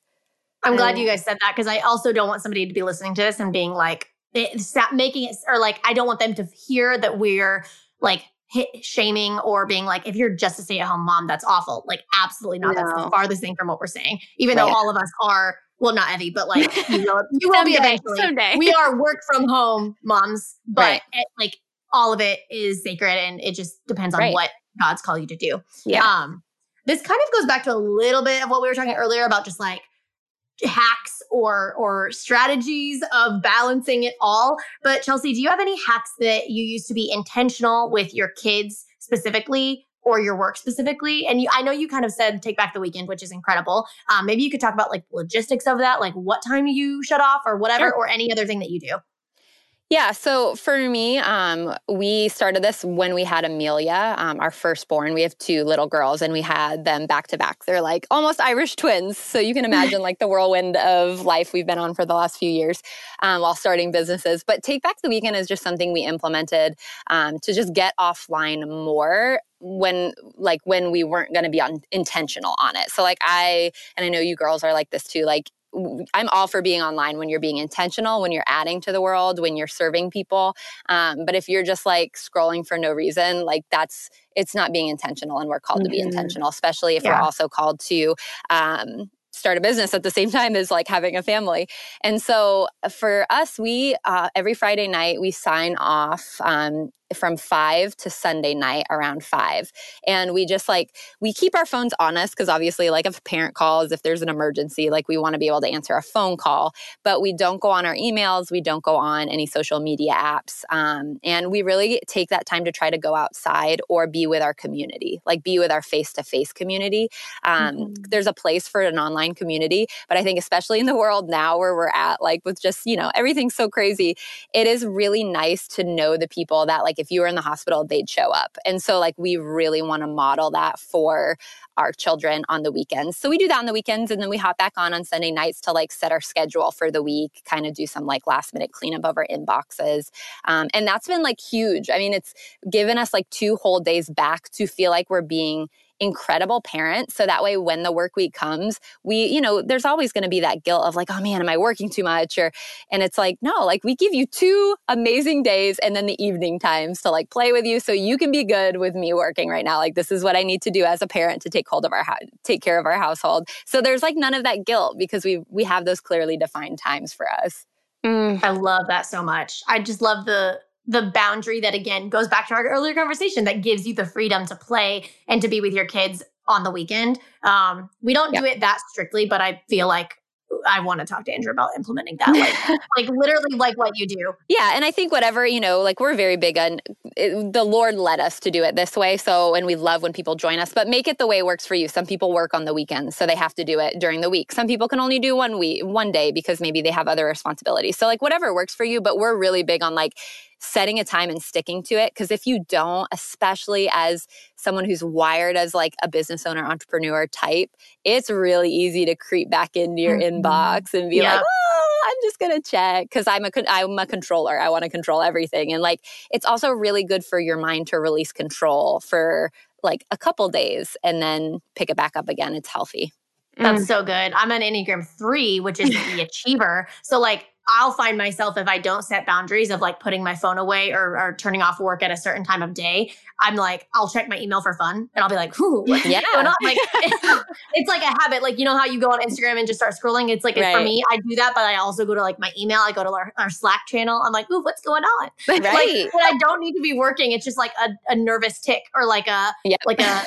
I'm glad you guys said that because I also don't want somebody to be listening to this and being like, it, stop making it or like I don't want them to hear that we're like hit shaming or being like if you're just a stay-at-home mom that's awful like absolutely not no. that's the farthest thing from what we're saying even right. though all of us are well not Evie but like you know you will be eventually someday. we are work from home moms but right. it, like all of it is sacred and it just depends on right. what God's called you to do yeah um this kind of goes back to a little bit of what we were talking earlier about just like hacks or or strategies of balancing it all. But Chelsie, do you have any hacks that you use to be intentional with your kids specifically or your work specifically? And you, I know you kind of said take back the weekend, which is incredible. Um, maybe you could talk about like logistics of that, like what time you shut off or whatever, sure. or any other thing that you do. Yeah, so for me, um, we started this when we had Amelia, um, our firstborn. We have two little girls, and we had them back to back. They're like almost Irish twins. So you can imagine like the whirlwind of life we've been on for the last few years um, while starting businesses. But Take Back the Weekend is just something we implemented um, to just get offline more when like when we weren't going to be on, intentional on it so like i and i know you girls are like this too like I'm all for being online when you're being intentional, when you're adding to the world, when you're serving people. Um, but if you're just like scrolling for no reason, like that's it's not being intentional, and we're called mm-hmm. to be mm-hmm. intentional, especially if yeah. we're also called to um, start a business at the same time as like having a family. And so for us, we uh, every Friday night we sign off um, from five to Sunday night around five. And we just like, we keep our phones on us because obviously, like, if a parent calls, if there's an emergency, like, we want to be able to answer a phone call, but we don't go on our emails. We don't go on any social media apps. Um, and we really take that time to try to go outside or be with our community, like, be with our face to face community. Um, mm-hmm. There's a place for an online community, but I think, especially in the world now where we're at, like, with just, you know, everything's so crazy, it is really nice to know the people that, like, if you were in the hospital, they'd show up. And so, like, we really want to model that for our children on the weekends. So we do that on the weekends and then we hop back on on Sunday nights to like set our schedule for the week, kind of do some like last minute cleanup of our inboxes. Um, and that's been like huge. I mean, it's given us like two whole days back to feel like we're being incredible parents. So that way, when the work week comes, we, you know, there's always going to be that guilt of like, oh man, am I working too much? Or, and it's like, no, like we give you two amazing days and then the evening times to like play with you so you can be good with me working right now. Like, this is what I need to do as a parent to take hold of our, house, take care of our household. So there's like none of that guilt because we, we have those clearly defined times for us. Mm, I love that so much. I just love the the boundary that again goes back to our earlier conversation that gives you the freedom to play and to be with your kids on the weekend. Um, we don't do it that strictly, but I feel like I want to talk to Andrew about implementing that, like, like literally like what you do. Yeah, and I think whatever you know, like we're very big on it, the Lord led us to do it this way. So, and we love when people join us, but make it the way it works for you. Some people work on the weekends, so they have to do it during the week. Some people can only do one week, one day because maybe they have other responsibilities. So, like whatever works for you. But we're really big on like setting a time and sticking to it. Because if you don't, especially as someone who's wired as like a business owner, entrepreneur type, it's really easy to creep back into your mm-hmm. inbox and be like, oh, I'm just gonna check because I'm a I'm a controller. I want to control everything, and like it's also really good for your mind to release control for like a couple days and then pick it back up again. It's healthy. That's mm. so good. I'm an Enneagram three, which is the achiever. So like I'll find myself if I don't set boundaries of like putting my phone away or, or, turning off work at a certain time of day. I'm like, I'll check my email for fun, and I'll be like, "Ooh, yeah." Going on? Like, it's like a habit. Like you know how you go on Instagram and just start scrolling. It's like right. for me, I do that, but I also go to like my email. I go to our, our Slack channel. I'm like, "Ooh, what's going on?" Right. Like when I don't need to be working, it's just like a, a nervous tic or like a yep. like a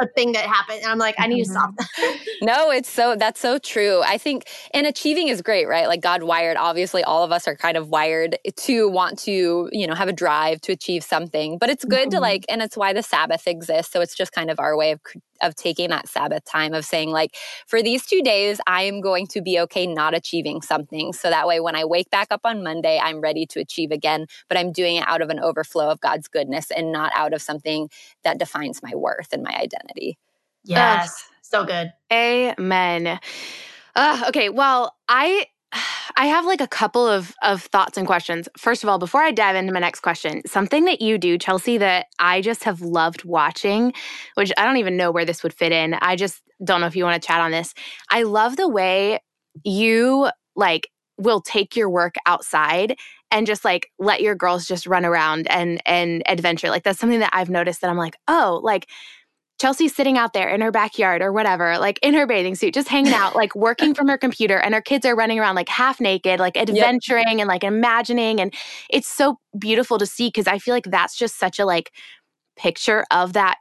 a thing that happened. And I'm like, I need to stop that. no, it's so, that's so true. I think, and achieving is great, right? Like God wired, obviously, all of us are kind of wired to want to, you know, have a drive to achieve something. But it's good mm-hmm. to like, and it's why the Sabbath exists. So it's just kind of our way of of taking that Sabbath time of saying, like, for these two days, I am going to be okay not achieving something. So that way, when I wake back up on Monday, I'm ready to achieve again, but I'm doing it out of an overflow of God's goodness and not out of something that defines my worth and my identity. Yes. Ugh. So good. Amen. Uh, okay. Well, I I have like a couple of of thoughts and questions. First of all, before I dive into my next question, something that you do, Chelsie, that I just have loved watching, which I don't even know where this would fit in. I just don't know if you want to chat on this. I love the way you like will take your work outside and just like let your girls just run around and and adventure. Like that's something that I've noticed that I'm like, "Oh, like Chelsie's sitting out there in her backyard or whatever, like in her bathing suit, just hanging out, like working from her computer, and her kids are running around like half naked, like adventuring yep. and like imagining. And it's so beautiful to see because I feel like that's just such a like picture of that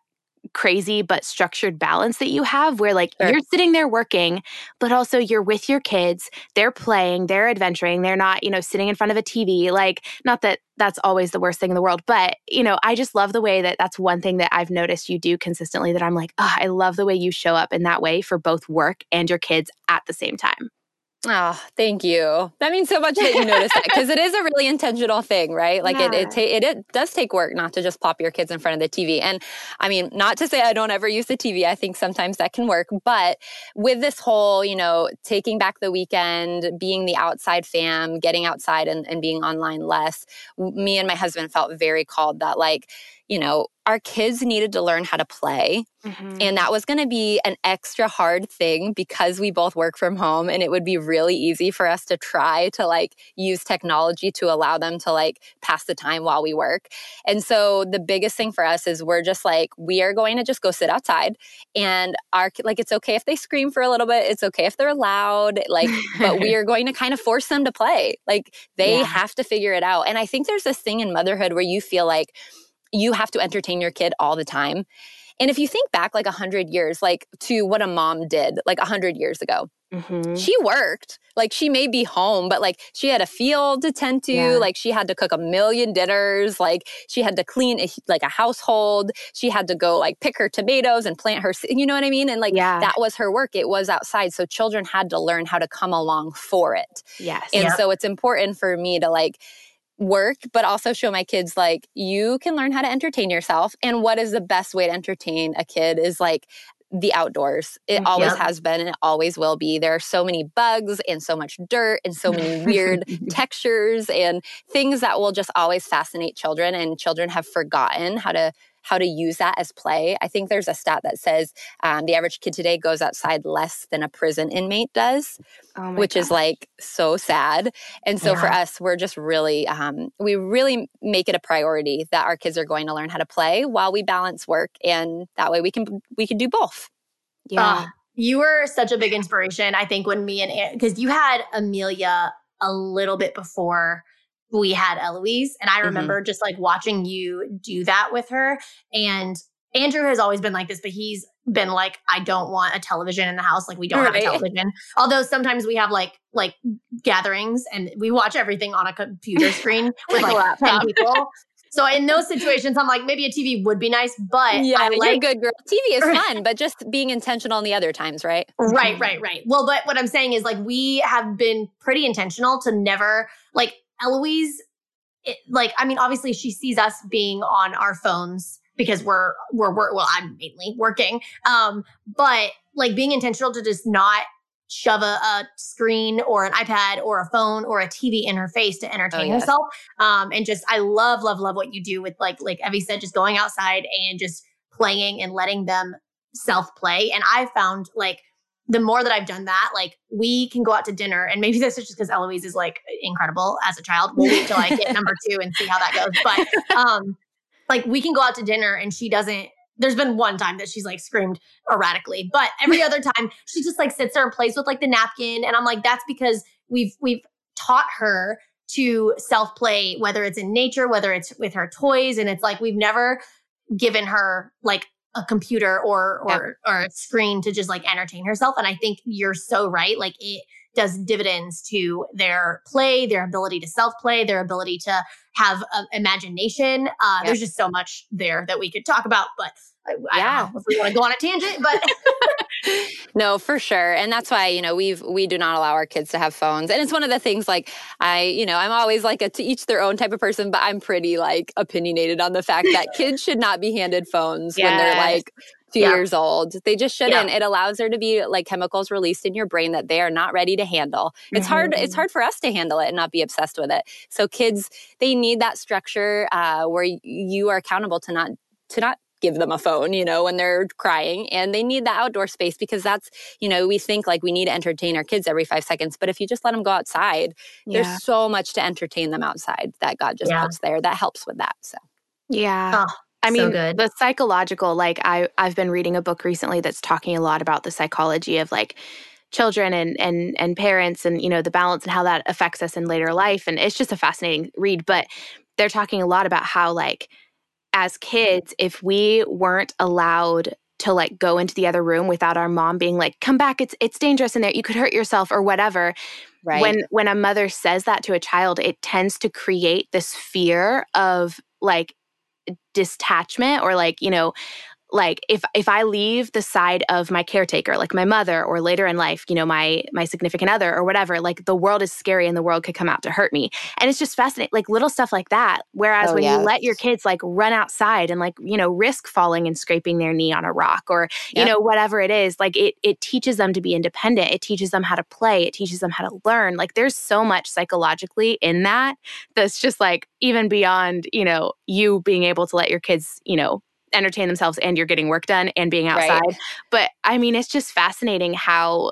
crazy but structured balance that you have where like sure. you're sitting there working but also you're with your kids they're playing they're adventuring they're not you know sitting in front of a tv like not that that's always the worst thing in the world but you know i just love the way that that's one thing that i've noticed you do consistently that i'm like oh, i love the way you show up in that way for both work and your kids at the same time Oh, thank you. That means so much that you notice that because it is a really intentional thing, right? Like yeah. it, it, ta- it, it does take work not to just pop your kids in front of the TV. And I mean, not to say I don't ever use the TV. I think sometimes that can work, but with this whole, you know, taking back the weekend, being the outside fam, getting outside and, and being online less, me and my husband felt very called that like, you know, our kids needed to learn how to play. Mm-hmm. And that was going to be an extra hard thing because we both work from home and it would be really easy for us to try to like use technology to allow them to like pass the time while we work. And so the biggest thing for us is we're just like we are going to just go sit outside and our like it's okay if they scream for a little bit, it's okay if they're loud, like but we are going to kind of force them to play. Like they yeah. have to figure it out. And I think there's this thing in motherhood where you feel like you have to entertain your kid all the time. And if you think back like a hundred years, like to what a mom did like a hundred years ago, mm-hmm. she worked. Like she may be home, but like she had a field to tend to. Yeah. Like she had to cook a million dinners. Like she had to clean a, like a household. She had to go like pick her tomatoes and plant her. You know what I mean? And like yeah. that was her work. It was outside. So children had to learn how to come along for it. Yes. And so it's important for me to like work, but also show my kids like you can learn how to entertain yourself. And what is the best way to entertain a kid is like the outdoors. It mm, always yep. has been and it always will be. There are so many bugs and so much dirt and so many weird textures and things that will just always fascinate children. And children have forgotten how to how to use that as play. I think there's a stat that says um, the average kid today goes outside less than a prison inmate does, oh which is like so sad. And so yeah. for us, we're just really, um, we really make it a priority that our kids are going to learn how to play while we balance work, and that way we can we can do both. Yeah. Uh, you were such a big inspiration. I think when me and because you had Amelia a little bit before we had Eloise. And I mm-hmm. remember mm-hmm. just like watching you do that with her. And Andrew has always been like this, but he's been like, I don't want a television in the house. Like we don't right. have a television. Although sometimes we have like like gatherings and we watch everything on a computer screen with like 10 people. So in those situations, I'm like, maybe a TV would be nice, but yeah, I like good girl. TV is fun, but just being intentional in the other times, right? Right, right, right. Well, but what I'm saying is like we have been pretty intentional to never like Eloise, it, like, I mean, obviously she sees us being on our phones because we're, we're, we're well, I'm mainly working. Um, but like being intentional to just not shove a, a, screen or an iPad or a phone or a TV in her face to entertain oh, yes. herself. Um, and just, I love, love, love what you do with like, like Evie said, just going outside and just playing and letting them self play. And I found like the more that I've done that, like we can go out to dinner, and maybe this is just because Eloise is like incredible as a child. We'll wait till I get number two and see how that goes. But um, like we can go out to dinner, and she doesn't. There's been one time that she's like screamed erratically, but every other time she just like sits there and plays with like the napkin, and I'm like, that's because we've we've taught her to self play, whether it's in nature, whether it's with her toys, and it's like we've never given her like a computer or or or a screen to just like entertain herself. And I think you're so right. Like it does dividends to their play, their ability to self play, their ability to have uh, imagination. Uh, There's just so much there that we could talk about, but I, yeah. I if we want to go on a tangent, but no, for sure. And that's why, you know, we've we do not allow our kids to have phones. And it's one of the things like I, you know, I'm always like a to each their own type of person, but I'm pretty like opinionated on the fact that kids should not be handed phones yes. when they're like two yeah. years old. They just shouldn't. Yeah. It allows there to be like chemicals released in your brain that they are not ready to handle. It's mm-hmm. hard. It's hard for us to handle it and not be obsessed with it. So kids, they need that structure uh, where you are accountable to not to not give them a phone, you know, when they're crying and they need that outdoor space because that's, you know, we think like we need to entertain our kids every five seconds. But if you just let them go outside, yeah. there's so much to entertain them outside that God just yeah. puts there that helps with that. So, yeah. Oh, I mean, so the psychological, like I, I've been reading a book recently that's talking a lot about the psychology of like, children and and and parents and you know the balance and how that affects us in later life and it's just a fascinating read but they're talking a lot about how like as kids, if we weren't allowed to like go into the other room without our mom being like, come back, it's it's dangerous in there, you could hurt yourself or whatever. Right. When when a mother says that to a child, it tends to create this fear of like detachment or like, you know, like if if i leave the side of my caretaker like my mother or later in life you know my my significant other or whatever like the world is scary and the world could come out to hurt me. And it's just fascinating like little stuff like that. Whereas oh, when yes. you let your kids like run outside and like you know risk falling and scraping their knee on a rock or yep. you know whatever it is like it it teaches them to be independent. It teaches them how to play. It teaches them how to learn. Like there's so much psychologically in that that's just like even beyond you know you being able to let your kids you know entertain themselves and you're getting work done and being outside. Right. But I mean, it's just fascinating how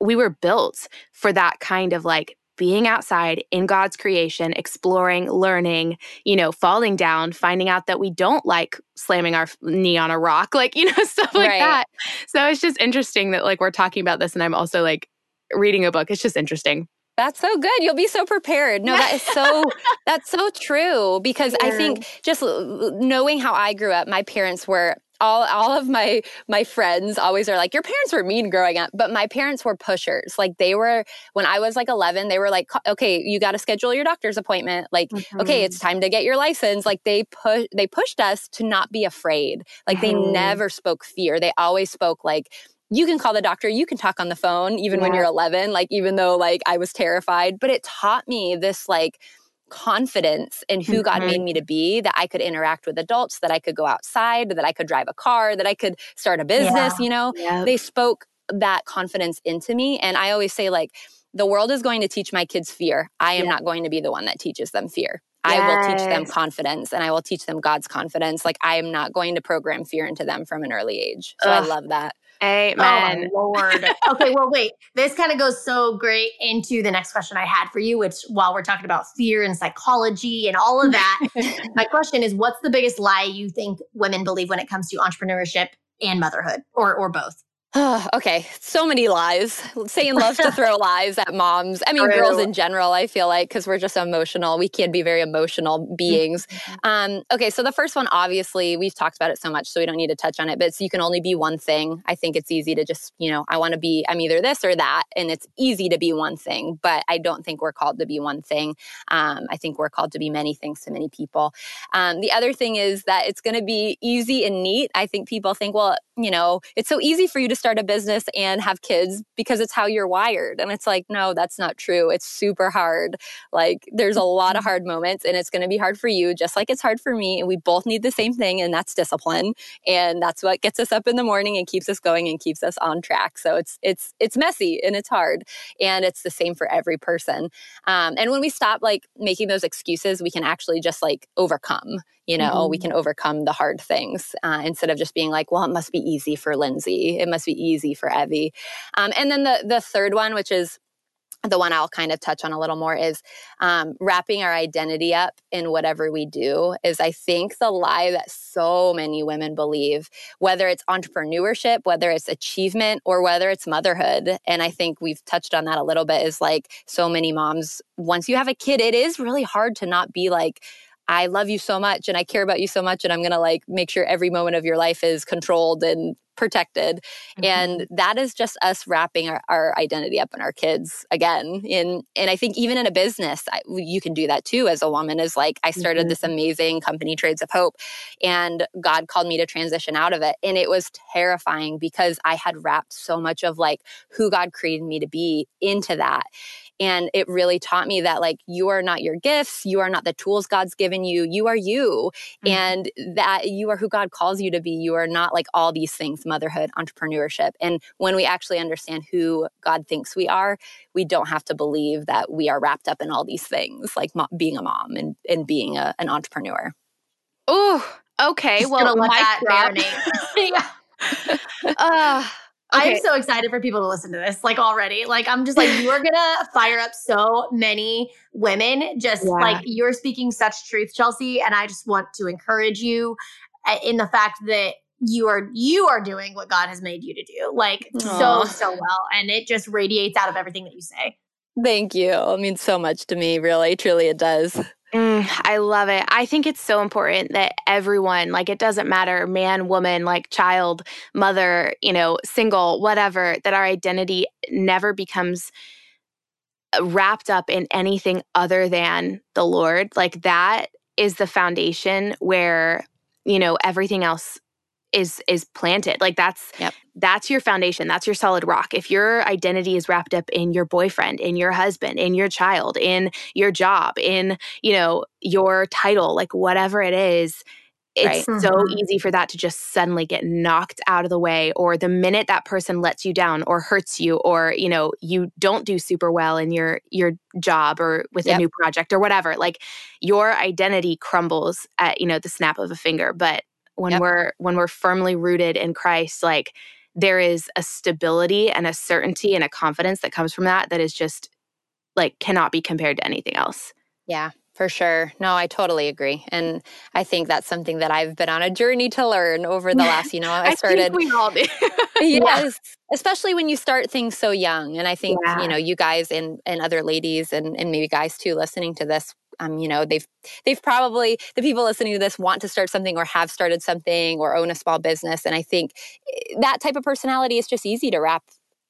we were built for that kind of like being outside in God's creation, exploring, learning, you know, falling down, finding out that we don't like slamming our knee on a rock, like, you know, stuff like right. that. So it's just interesting that like we're talking about this and I'm also like reading a book. It's just interesting. That's so good. You'll be so prepared. No, that is so that's so true because yeah. I think just knowing how I grew up, my parents were all all of my my friends always are like your parents were mean growing up but my parents were pushers like they were when i was like 11 they were like okay you got to schedule your doctor's appointment like mm-hmm. okay it's time to get your license like they push they pushed us to not be afraid like mm-hmm. they never spoke fear they always spoke like you can call the doctor, you can talk on the phone even yeah. when you're 11, like even though like I was terrified, but it taught me this like confidence in who mm-hmm. God made me to be, that I could interact with adults, that I could go outside, that I could drive a car, that I could start a business, yeah. you know. Yep. They spoke that confidence into me and I always say like the world is going to teach my kids fear. I am not going to be the one that teaches them fear. Yes. I will teach them confidence and I will teach them God's confidence. Like I am not going to program fear into them from an early age. So Ugh. I love that. Oh, Amen. Oh, Lord. okay, well, wait. This kind of goes so great into the next question I had for you, which while we're talking about fear and psychology and all of that, my question is what's the biggest lie you think women believe when it comes to entrepreneurship and motherhood or or both? okay, so many lies. Satan loves to throw lies at moms. I mean, True. girls in general, I feel like, because we're just emotional. We can be very emotional beings. Mm-hmm. Um, okay, so the first one, obviously, we've talked about it so much, so we don't need to touch on it, but you can only be one thing. I think it's easy to just, you know, I want to be, I'm either this or that. And it's easy to be one thing, but I don't think we're called to be one thing. Um, I think we're called to be many things to many people. Um, the other thing is that it's going to be easy and neat. I think people think, well, you know, it's so easy for you to start a business and have kids because it's how you're wired. And it's like, no, that's not true. It's super hard. Like, there's a lot of mm-hmm. hard moments and it's going to be hard for you, just like it's hard for me. And we both need the same thing, and that's discipline. And that's what gets us up in the morning and keeps us going and keeps us on track. So it's, it's, it's messy and it's hard. And it's the same for every person. Um, and when we stop like making those excuses, we can actually just like overcome you know mm-hmm. we can overcome the hard things uh, instead of just being like well it must be easy for lindsay it must be easy for evie um, and then the the third one which is the one I'll kind of touch on a little more is um, wrapping our identity up in whatever we do. Is I think the lie that so many women believe, whether it's entrepreneurship, whether it's achievement, or whether it's motherhood. And I think we've touched on that a little bit is like so many moms, once you have a kid, it is really hard to not be like, I love you so much and I care about you so much and I'm going to like make sure every moment of your life is controlled and protected. Mm-hmm. And that is just us wrapping our, our, identity up in our kids again. In, and I think even in a business, I, you can do that too as a woman is like, I started mm-hmm. this amazing company, Trades of Hope, and God called me to transition out of it. And it was terrifying because I had wrapped so much of like who God created me to be into that. And it really taught me that, like, you are not your gifts, you are not the tools God's given you, you are you. Mm-hmm. And that you are who God calls you to be. You are not like all these things motherhood, entrepreneurship. And when we actually understand who God thinks we are, we don't have to believe that we are wrapped up in all these things, like mo- being a mom and, and being a, an entrepreneur. Oh, okay. Just well, let that marinate. yeah. uh, Okay. I'm so excited for people to listen to this, like already. Like, I'm just like, you are gonna fire up so many women. Just yeah. like you're speaking such truth, Chelsie. And I just want to encourage you uh, in the fact that you are you are doing what God has made you to do, like Aww. so so well, and it just radiates out of everything that you say. Thank you. It means so much to me. Really, truly, it does. Mm, I love it. I think it's so important that everyone, like, it doesn't matter man, woman, like, child, mother, you know, single, whatever, that our identity never becomes uh, wrapped up in anything other than the Lord. Like, that is the foundation where, you know, everything else is is planted like that's Yep. that's your foundation that's your solid rock if your identity is wrapped up in your boyfriend in your husband in your child in your job in you know your title like whatever it is it's Right. so Mhm. easy for that to just suddenly get knocked out of the way or the minute that person lets you down or hurts you or you know you don't do super well in your your job or with a new project or whatever like your identity crumbles at you know the snap of a finger but when Yep. we're when we're firmly rooted in Christ like there is a stability and a certainty and a confidence that comes from that that is just like cannot be compared to anything else Yeah, for sure. No, I totally agree. And I think that's something that I've been on a journey to learn over the last, you know, I started think we all do yes especially when you start things so young and i think Yeah. you know you guys and and other ladies and and maybe guys too listening to this um you know they've they've probably the people listening to this want to start something or have started something or own a small business and i think eh, that type of personality is just easy to wrap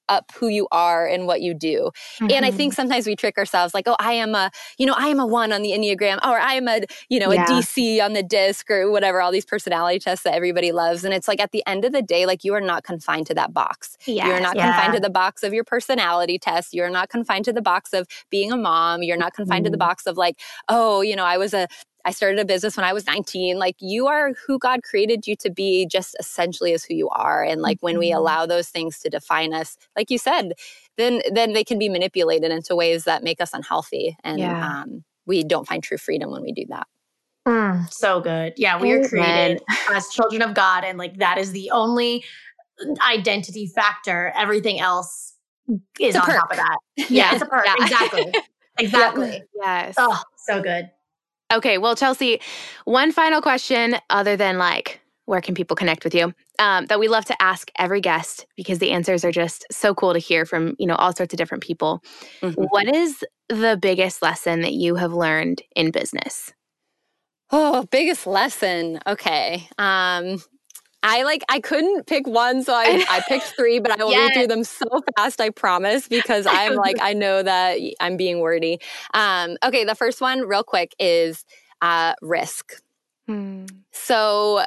up who you are and what you do and I think sometimes we trick ourselves like, oh, I am a, you know, I am a one on the Enneagram or I am a, you know, Yeah. a DC on the disc or whatever, all these personality tests that everybody loves. And it's like at the end of the day, like you are not confined to that box. You're not Yeah. confined to the box of your personality test. You're not confined to the box of being a mom. You're not confined to the Mhm. box of like, oh, you know, I was a, I started a business when I was 19. Like you are who God created you to be, just essentially as who you are. And like when we Mhm. allow those things to define us, like you said, then then they can be manipulated into ways that make us unhealthy. And Yeah. um, we don't find true freedom when we do that. Mm, so good. Yeah, we are created as children of God, and like that is the only identity factor. Everything else is on perk. top of that. Yeah, Yeah. it's a perk. Yeah. Exactly. Exactly. yes Oh, so good. Okay, well, Chelsie, one final question other than like, where can people connect with you? Um, that we love to ask every guest because the answers are just so cool to hear from, you know, all sorts of different people. Mhm. What is the biggest lesson that you have learned in business? Oh, biggest lesson. Okay. Um, I like I couldn't pick one, so I, I picked three, but I will read through them so fast, I promise, because I'm like, I know that I'm being wordy. Um, okay, the first one, real quick, is uh risk. So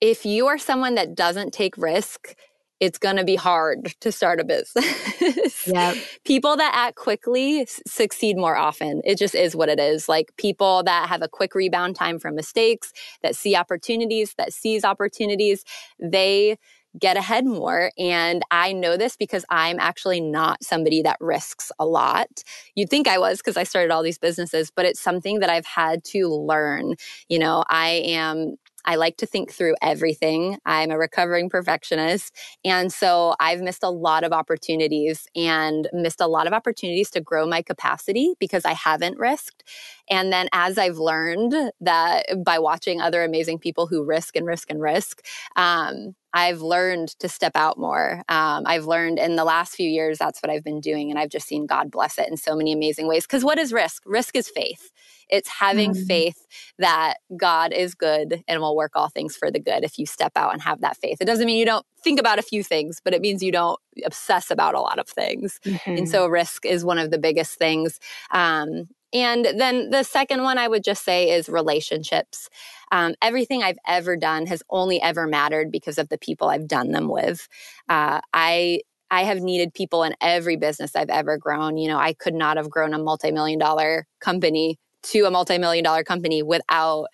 if you are someone that doesn't take risk, it's going to be hard to start a business. Yep. people that act quickly succeed more often. It just is what it is. Like people that have a quick rebound time from mistakes, that see opportunities, that seize opportunities, they get ahead more. And I know this because I'm actually not somebody that risks a lot. You'd think I was because I started all these businesses, but it's something that I've had to learn. You know, I am I like to think through everything. I'm a recovering perfectionist. And so I've missed a lot of opportunities and missed a lot of opportunities to grow my capacity because I haven't risked. And then as I've learned that by watching other amazing people who risk and risk and risk, um, I've learned to step out more. Um, I've learned in the last few years that's what I've been doing. And I've just seen God bless it in so many amazing ways. Because what is risk? Risk is faith. It's having Mm. faith that God is good and will work all things for the good if you step out and have that faith. It doesn't mean you don't think about a few things, but it means you don't obsess about a lot of things. Mm-hmm. And so risk is one of the biggest things. Um, and then the second one I would just say is relationships. Um, everything I've ever done has only ever mattered because of the people I've done them with. Uh, I I have needed people in every business I've ever grown. You know, I could not have grown a multi-million dollar company to a multi-million dollar company without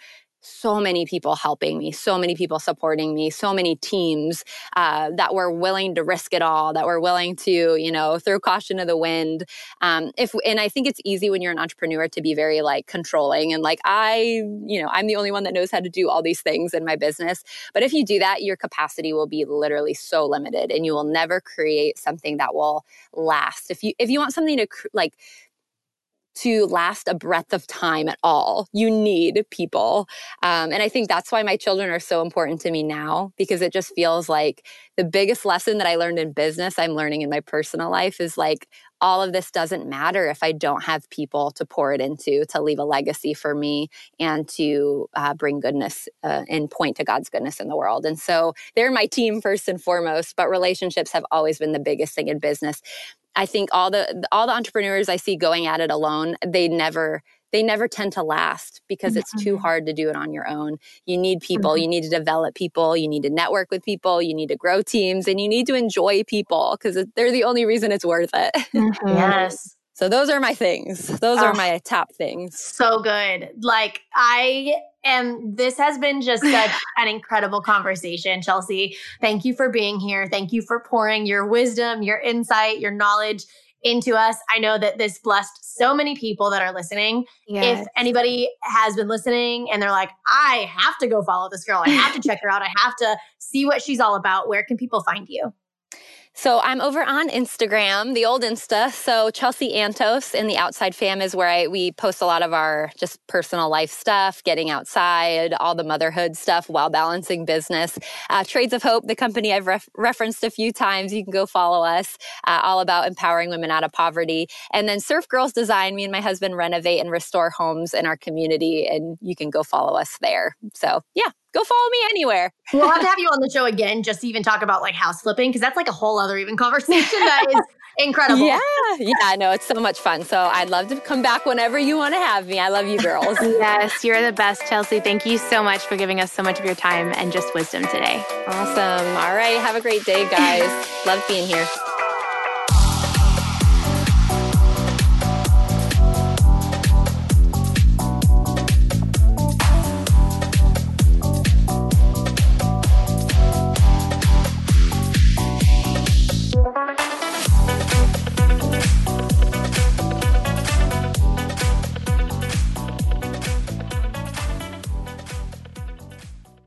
so many people helping me, so many people supporting me, so many teams uh, that were willing to risk it all, that were willing to, you know, throw caution to the wind. Um, if and I think it's easy when you're an entrepreneur to be very like controlling and like I, you know, I'm the only one that knows how to do all these things in my business. But if you do that, your capacity will be literally so limited, and you will never create something that will last. If you if you want something to cr- like to last a breadth of time at all. You need people. Um, and I think that's why my children are so important to me now because it just feels like the biggest lesson that I learned in business, I'm learning in my personal life is like all of this doesn't matter if I don't have people to pour it into, to leave a legacy for me and to uh, bring goodness uh, and point to God's goodness in the world. And so they're my team first and foremost, but relationships have always been the biggest thing in business. I think all the all the entrepreneurs I see going at it alone, they never they never tend to last because mm-hmm. it's too mm-hmm. hard to do it on your own. You need people, mm-hmm. you need to develop people, you need to network with people, you need to grow teams, and you need to enjoy people because they're the only reason it's worth it. Mm-hmm. yes. So those are my things. Those oh, are ah. my top things. So good. Like I am this has been just such an incredible conversation, Chelsie. Thank you for being here. Thank you for pouring your wisdom, your insight, your knowledge into us. I know that this blessed so many people that are listening. Yes. If anybody has been listening and they're like, I have to go follow this girl, I have to check her out, I have to see what she's all about, where can people find you? So I'm over on Instagram, the old Insta. So Chelsie Antos in the Outside Fam is where I, we post a lot of our just personal life stuff, getting outside, all the motherhood stuff while balancing business. Uh, Trades of Hope, the company I've ref- referenced a few times, you can go follow us. Uh, all about empowering women out of poverty. And then Surf Girls Design, me and my husband renovate and restore homes in our community, and you can go follow us there. So yeah, go follow me anywhere. we'll have to have you on the show again just to even talk about like house flipping because that's like a whole other even conversation that is incredible. Yeah, yeah, no, it's so much fun. So I'd love to come back whenever you want to have me. I love you girls. yes, you're the best, Chelsie. Thank you so much for giving us so much of your time and just wisdom today. Awesome. All right, have a great day, guys. love being here.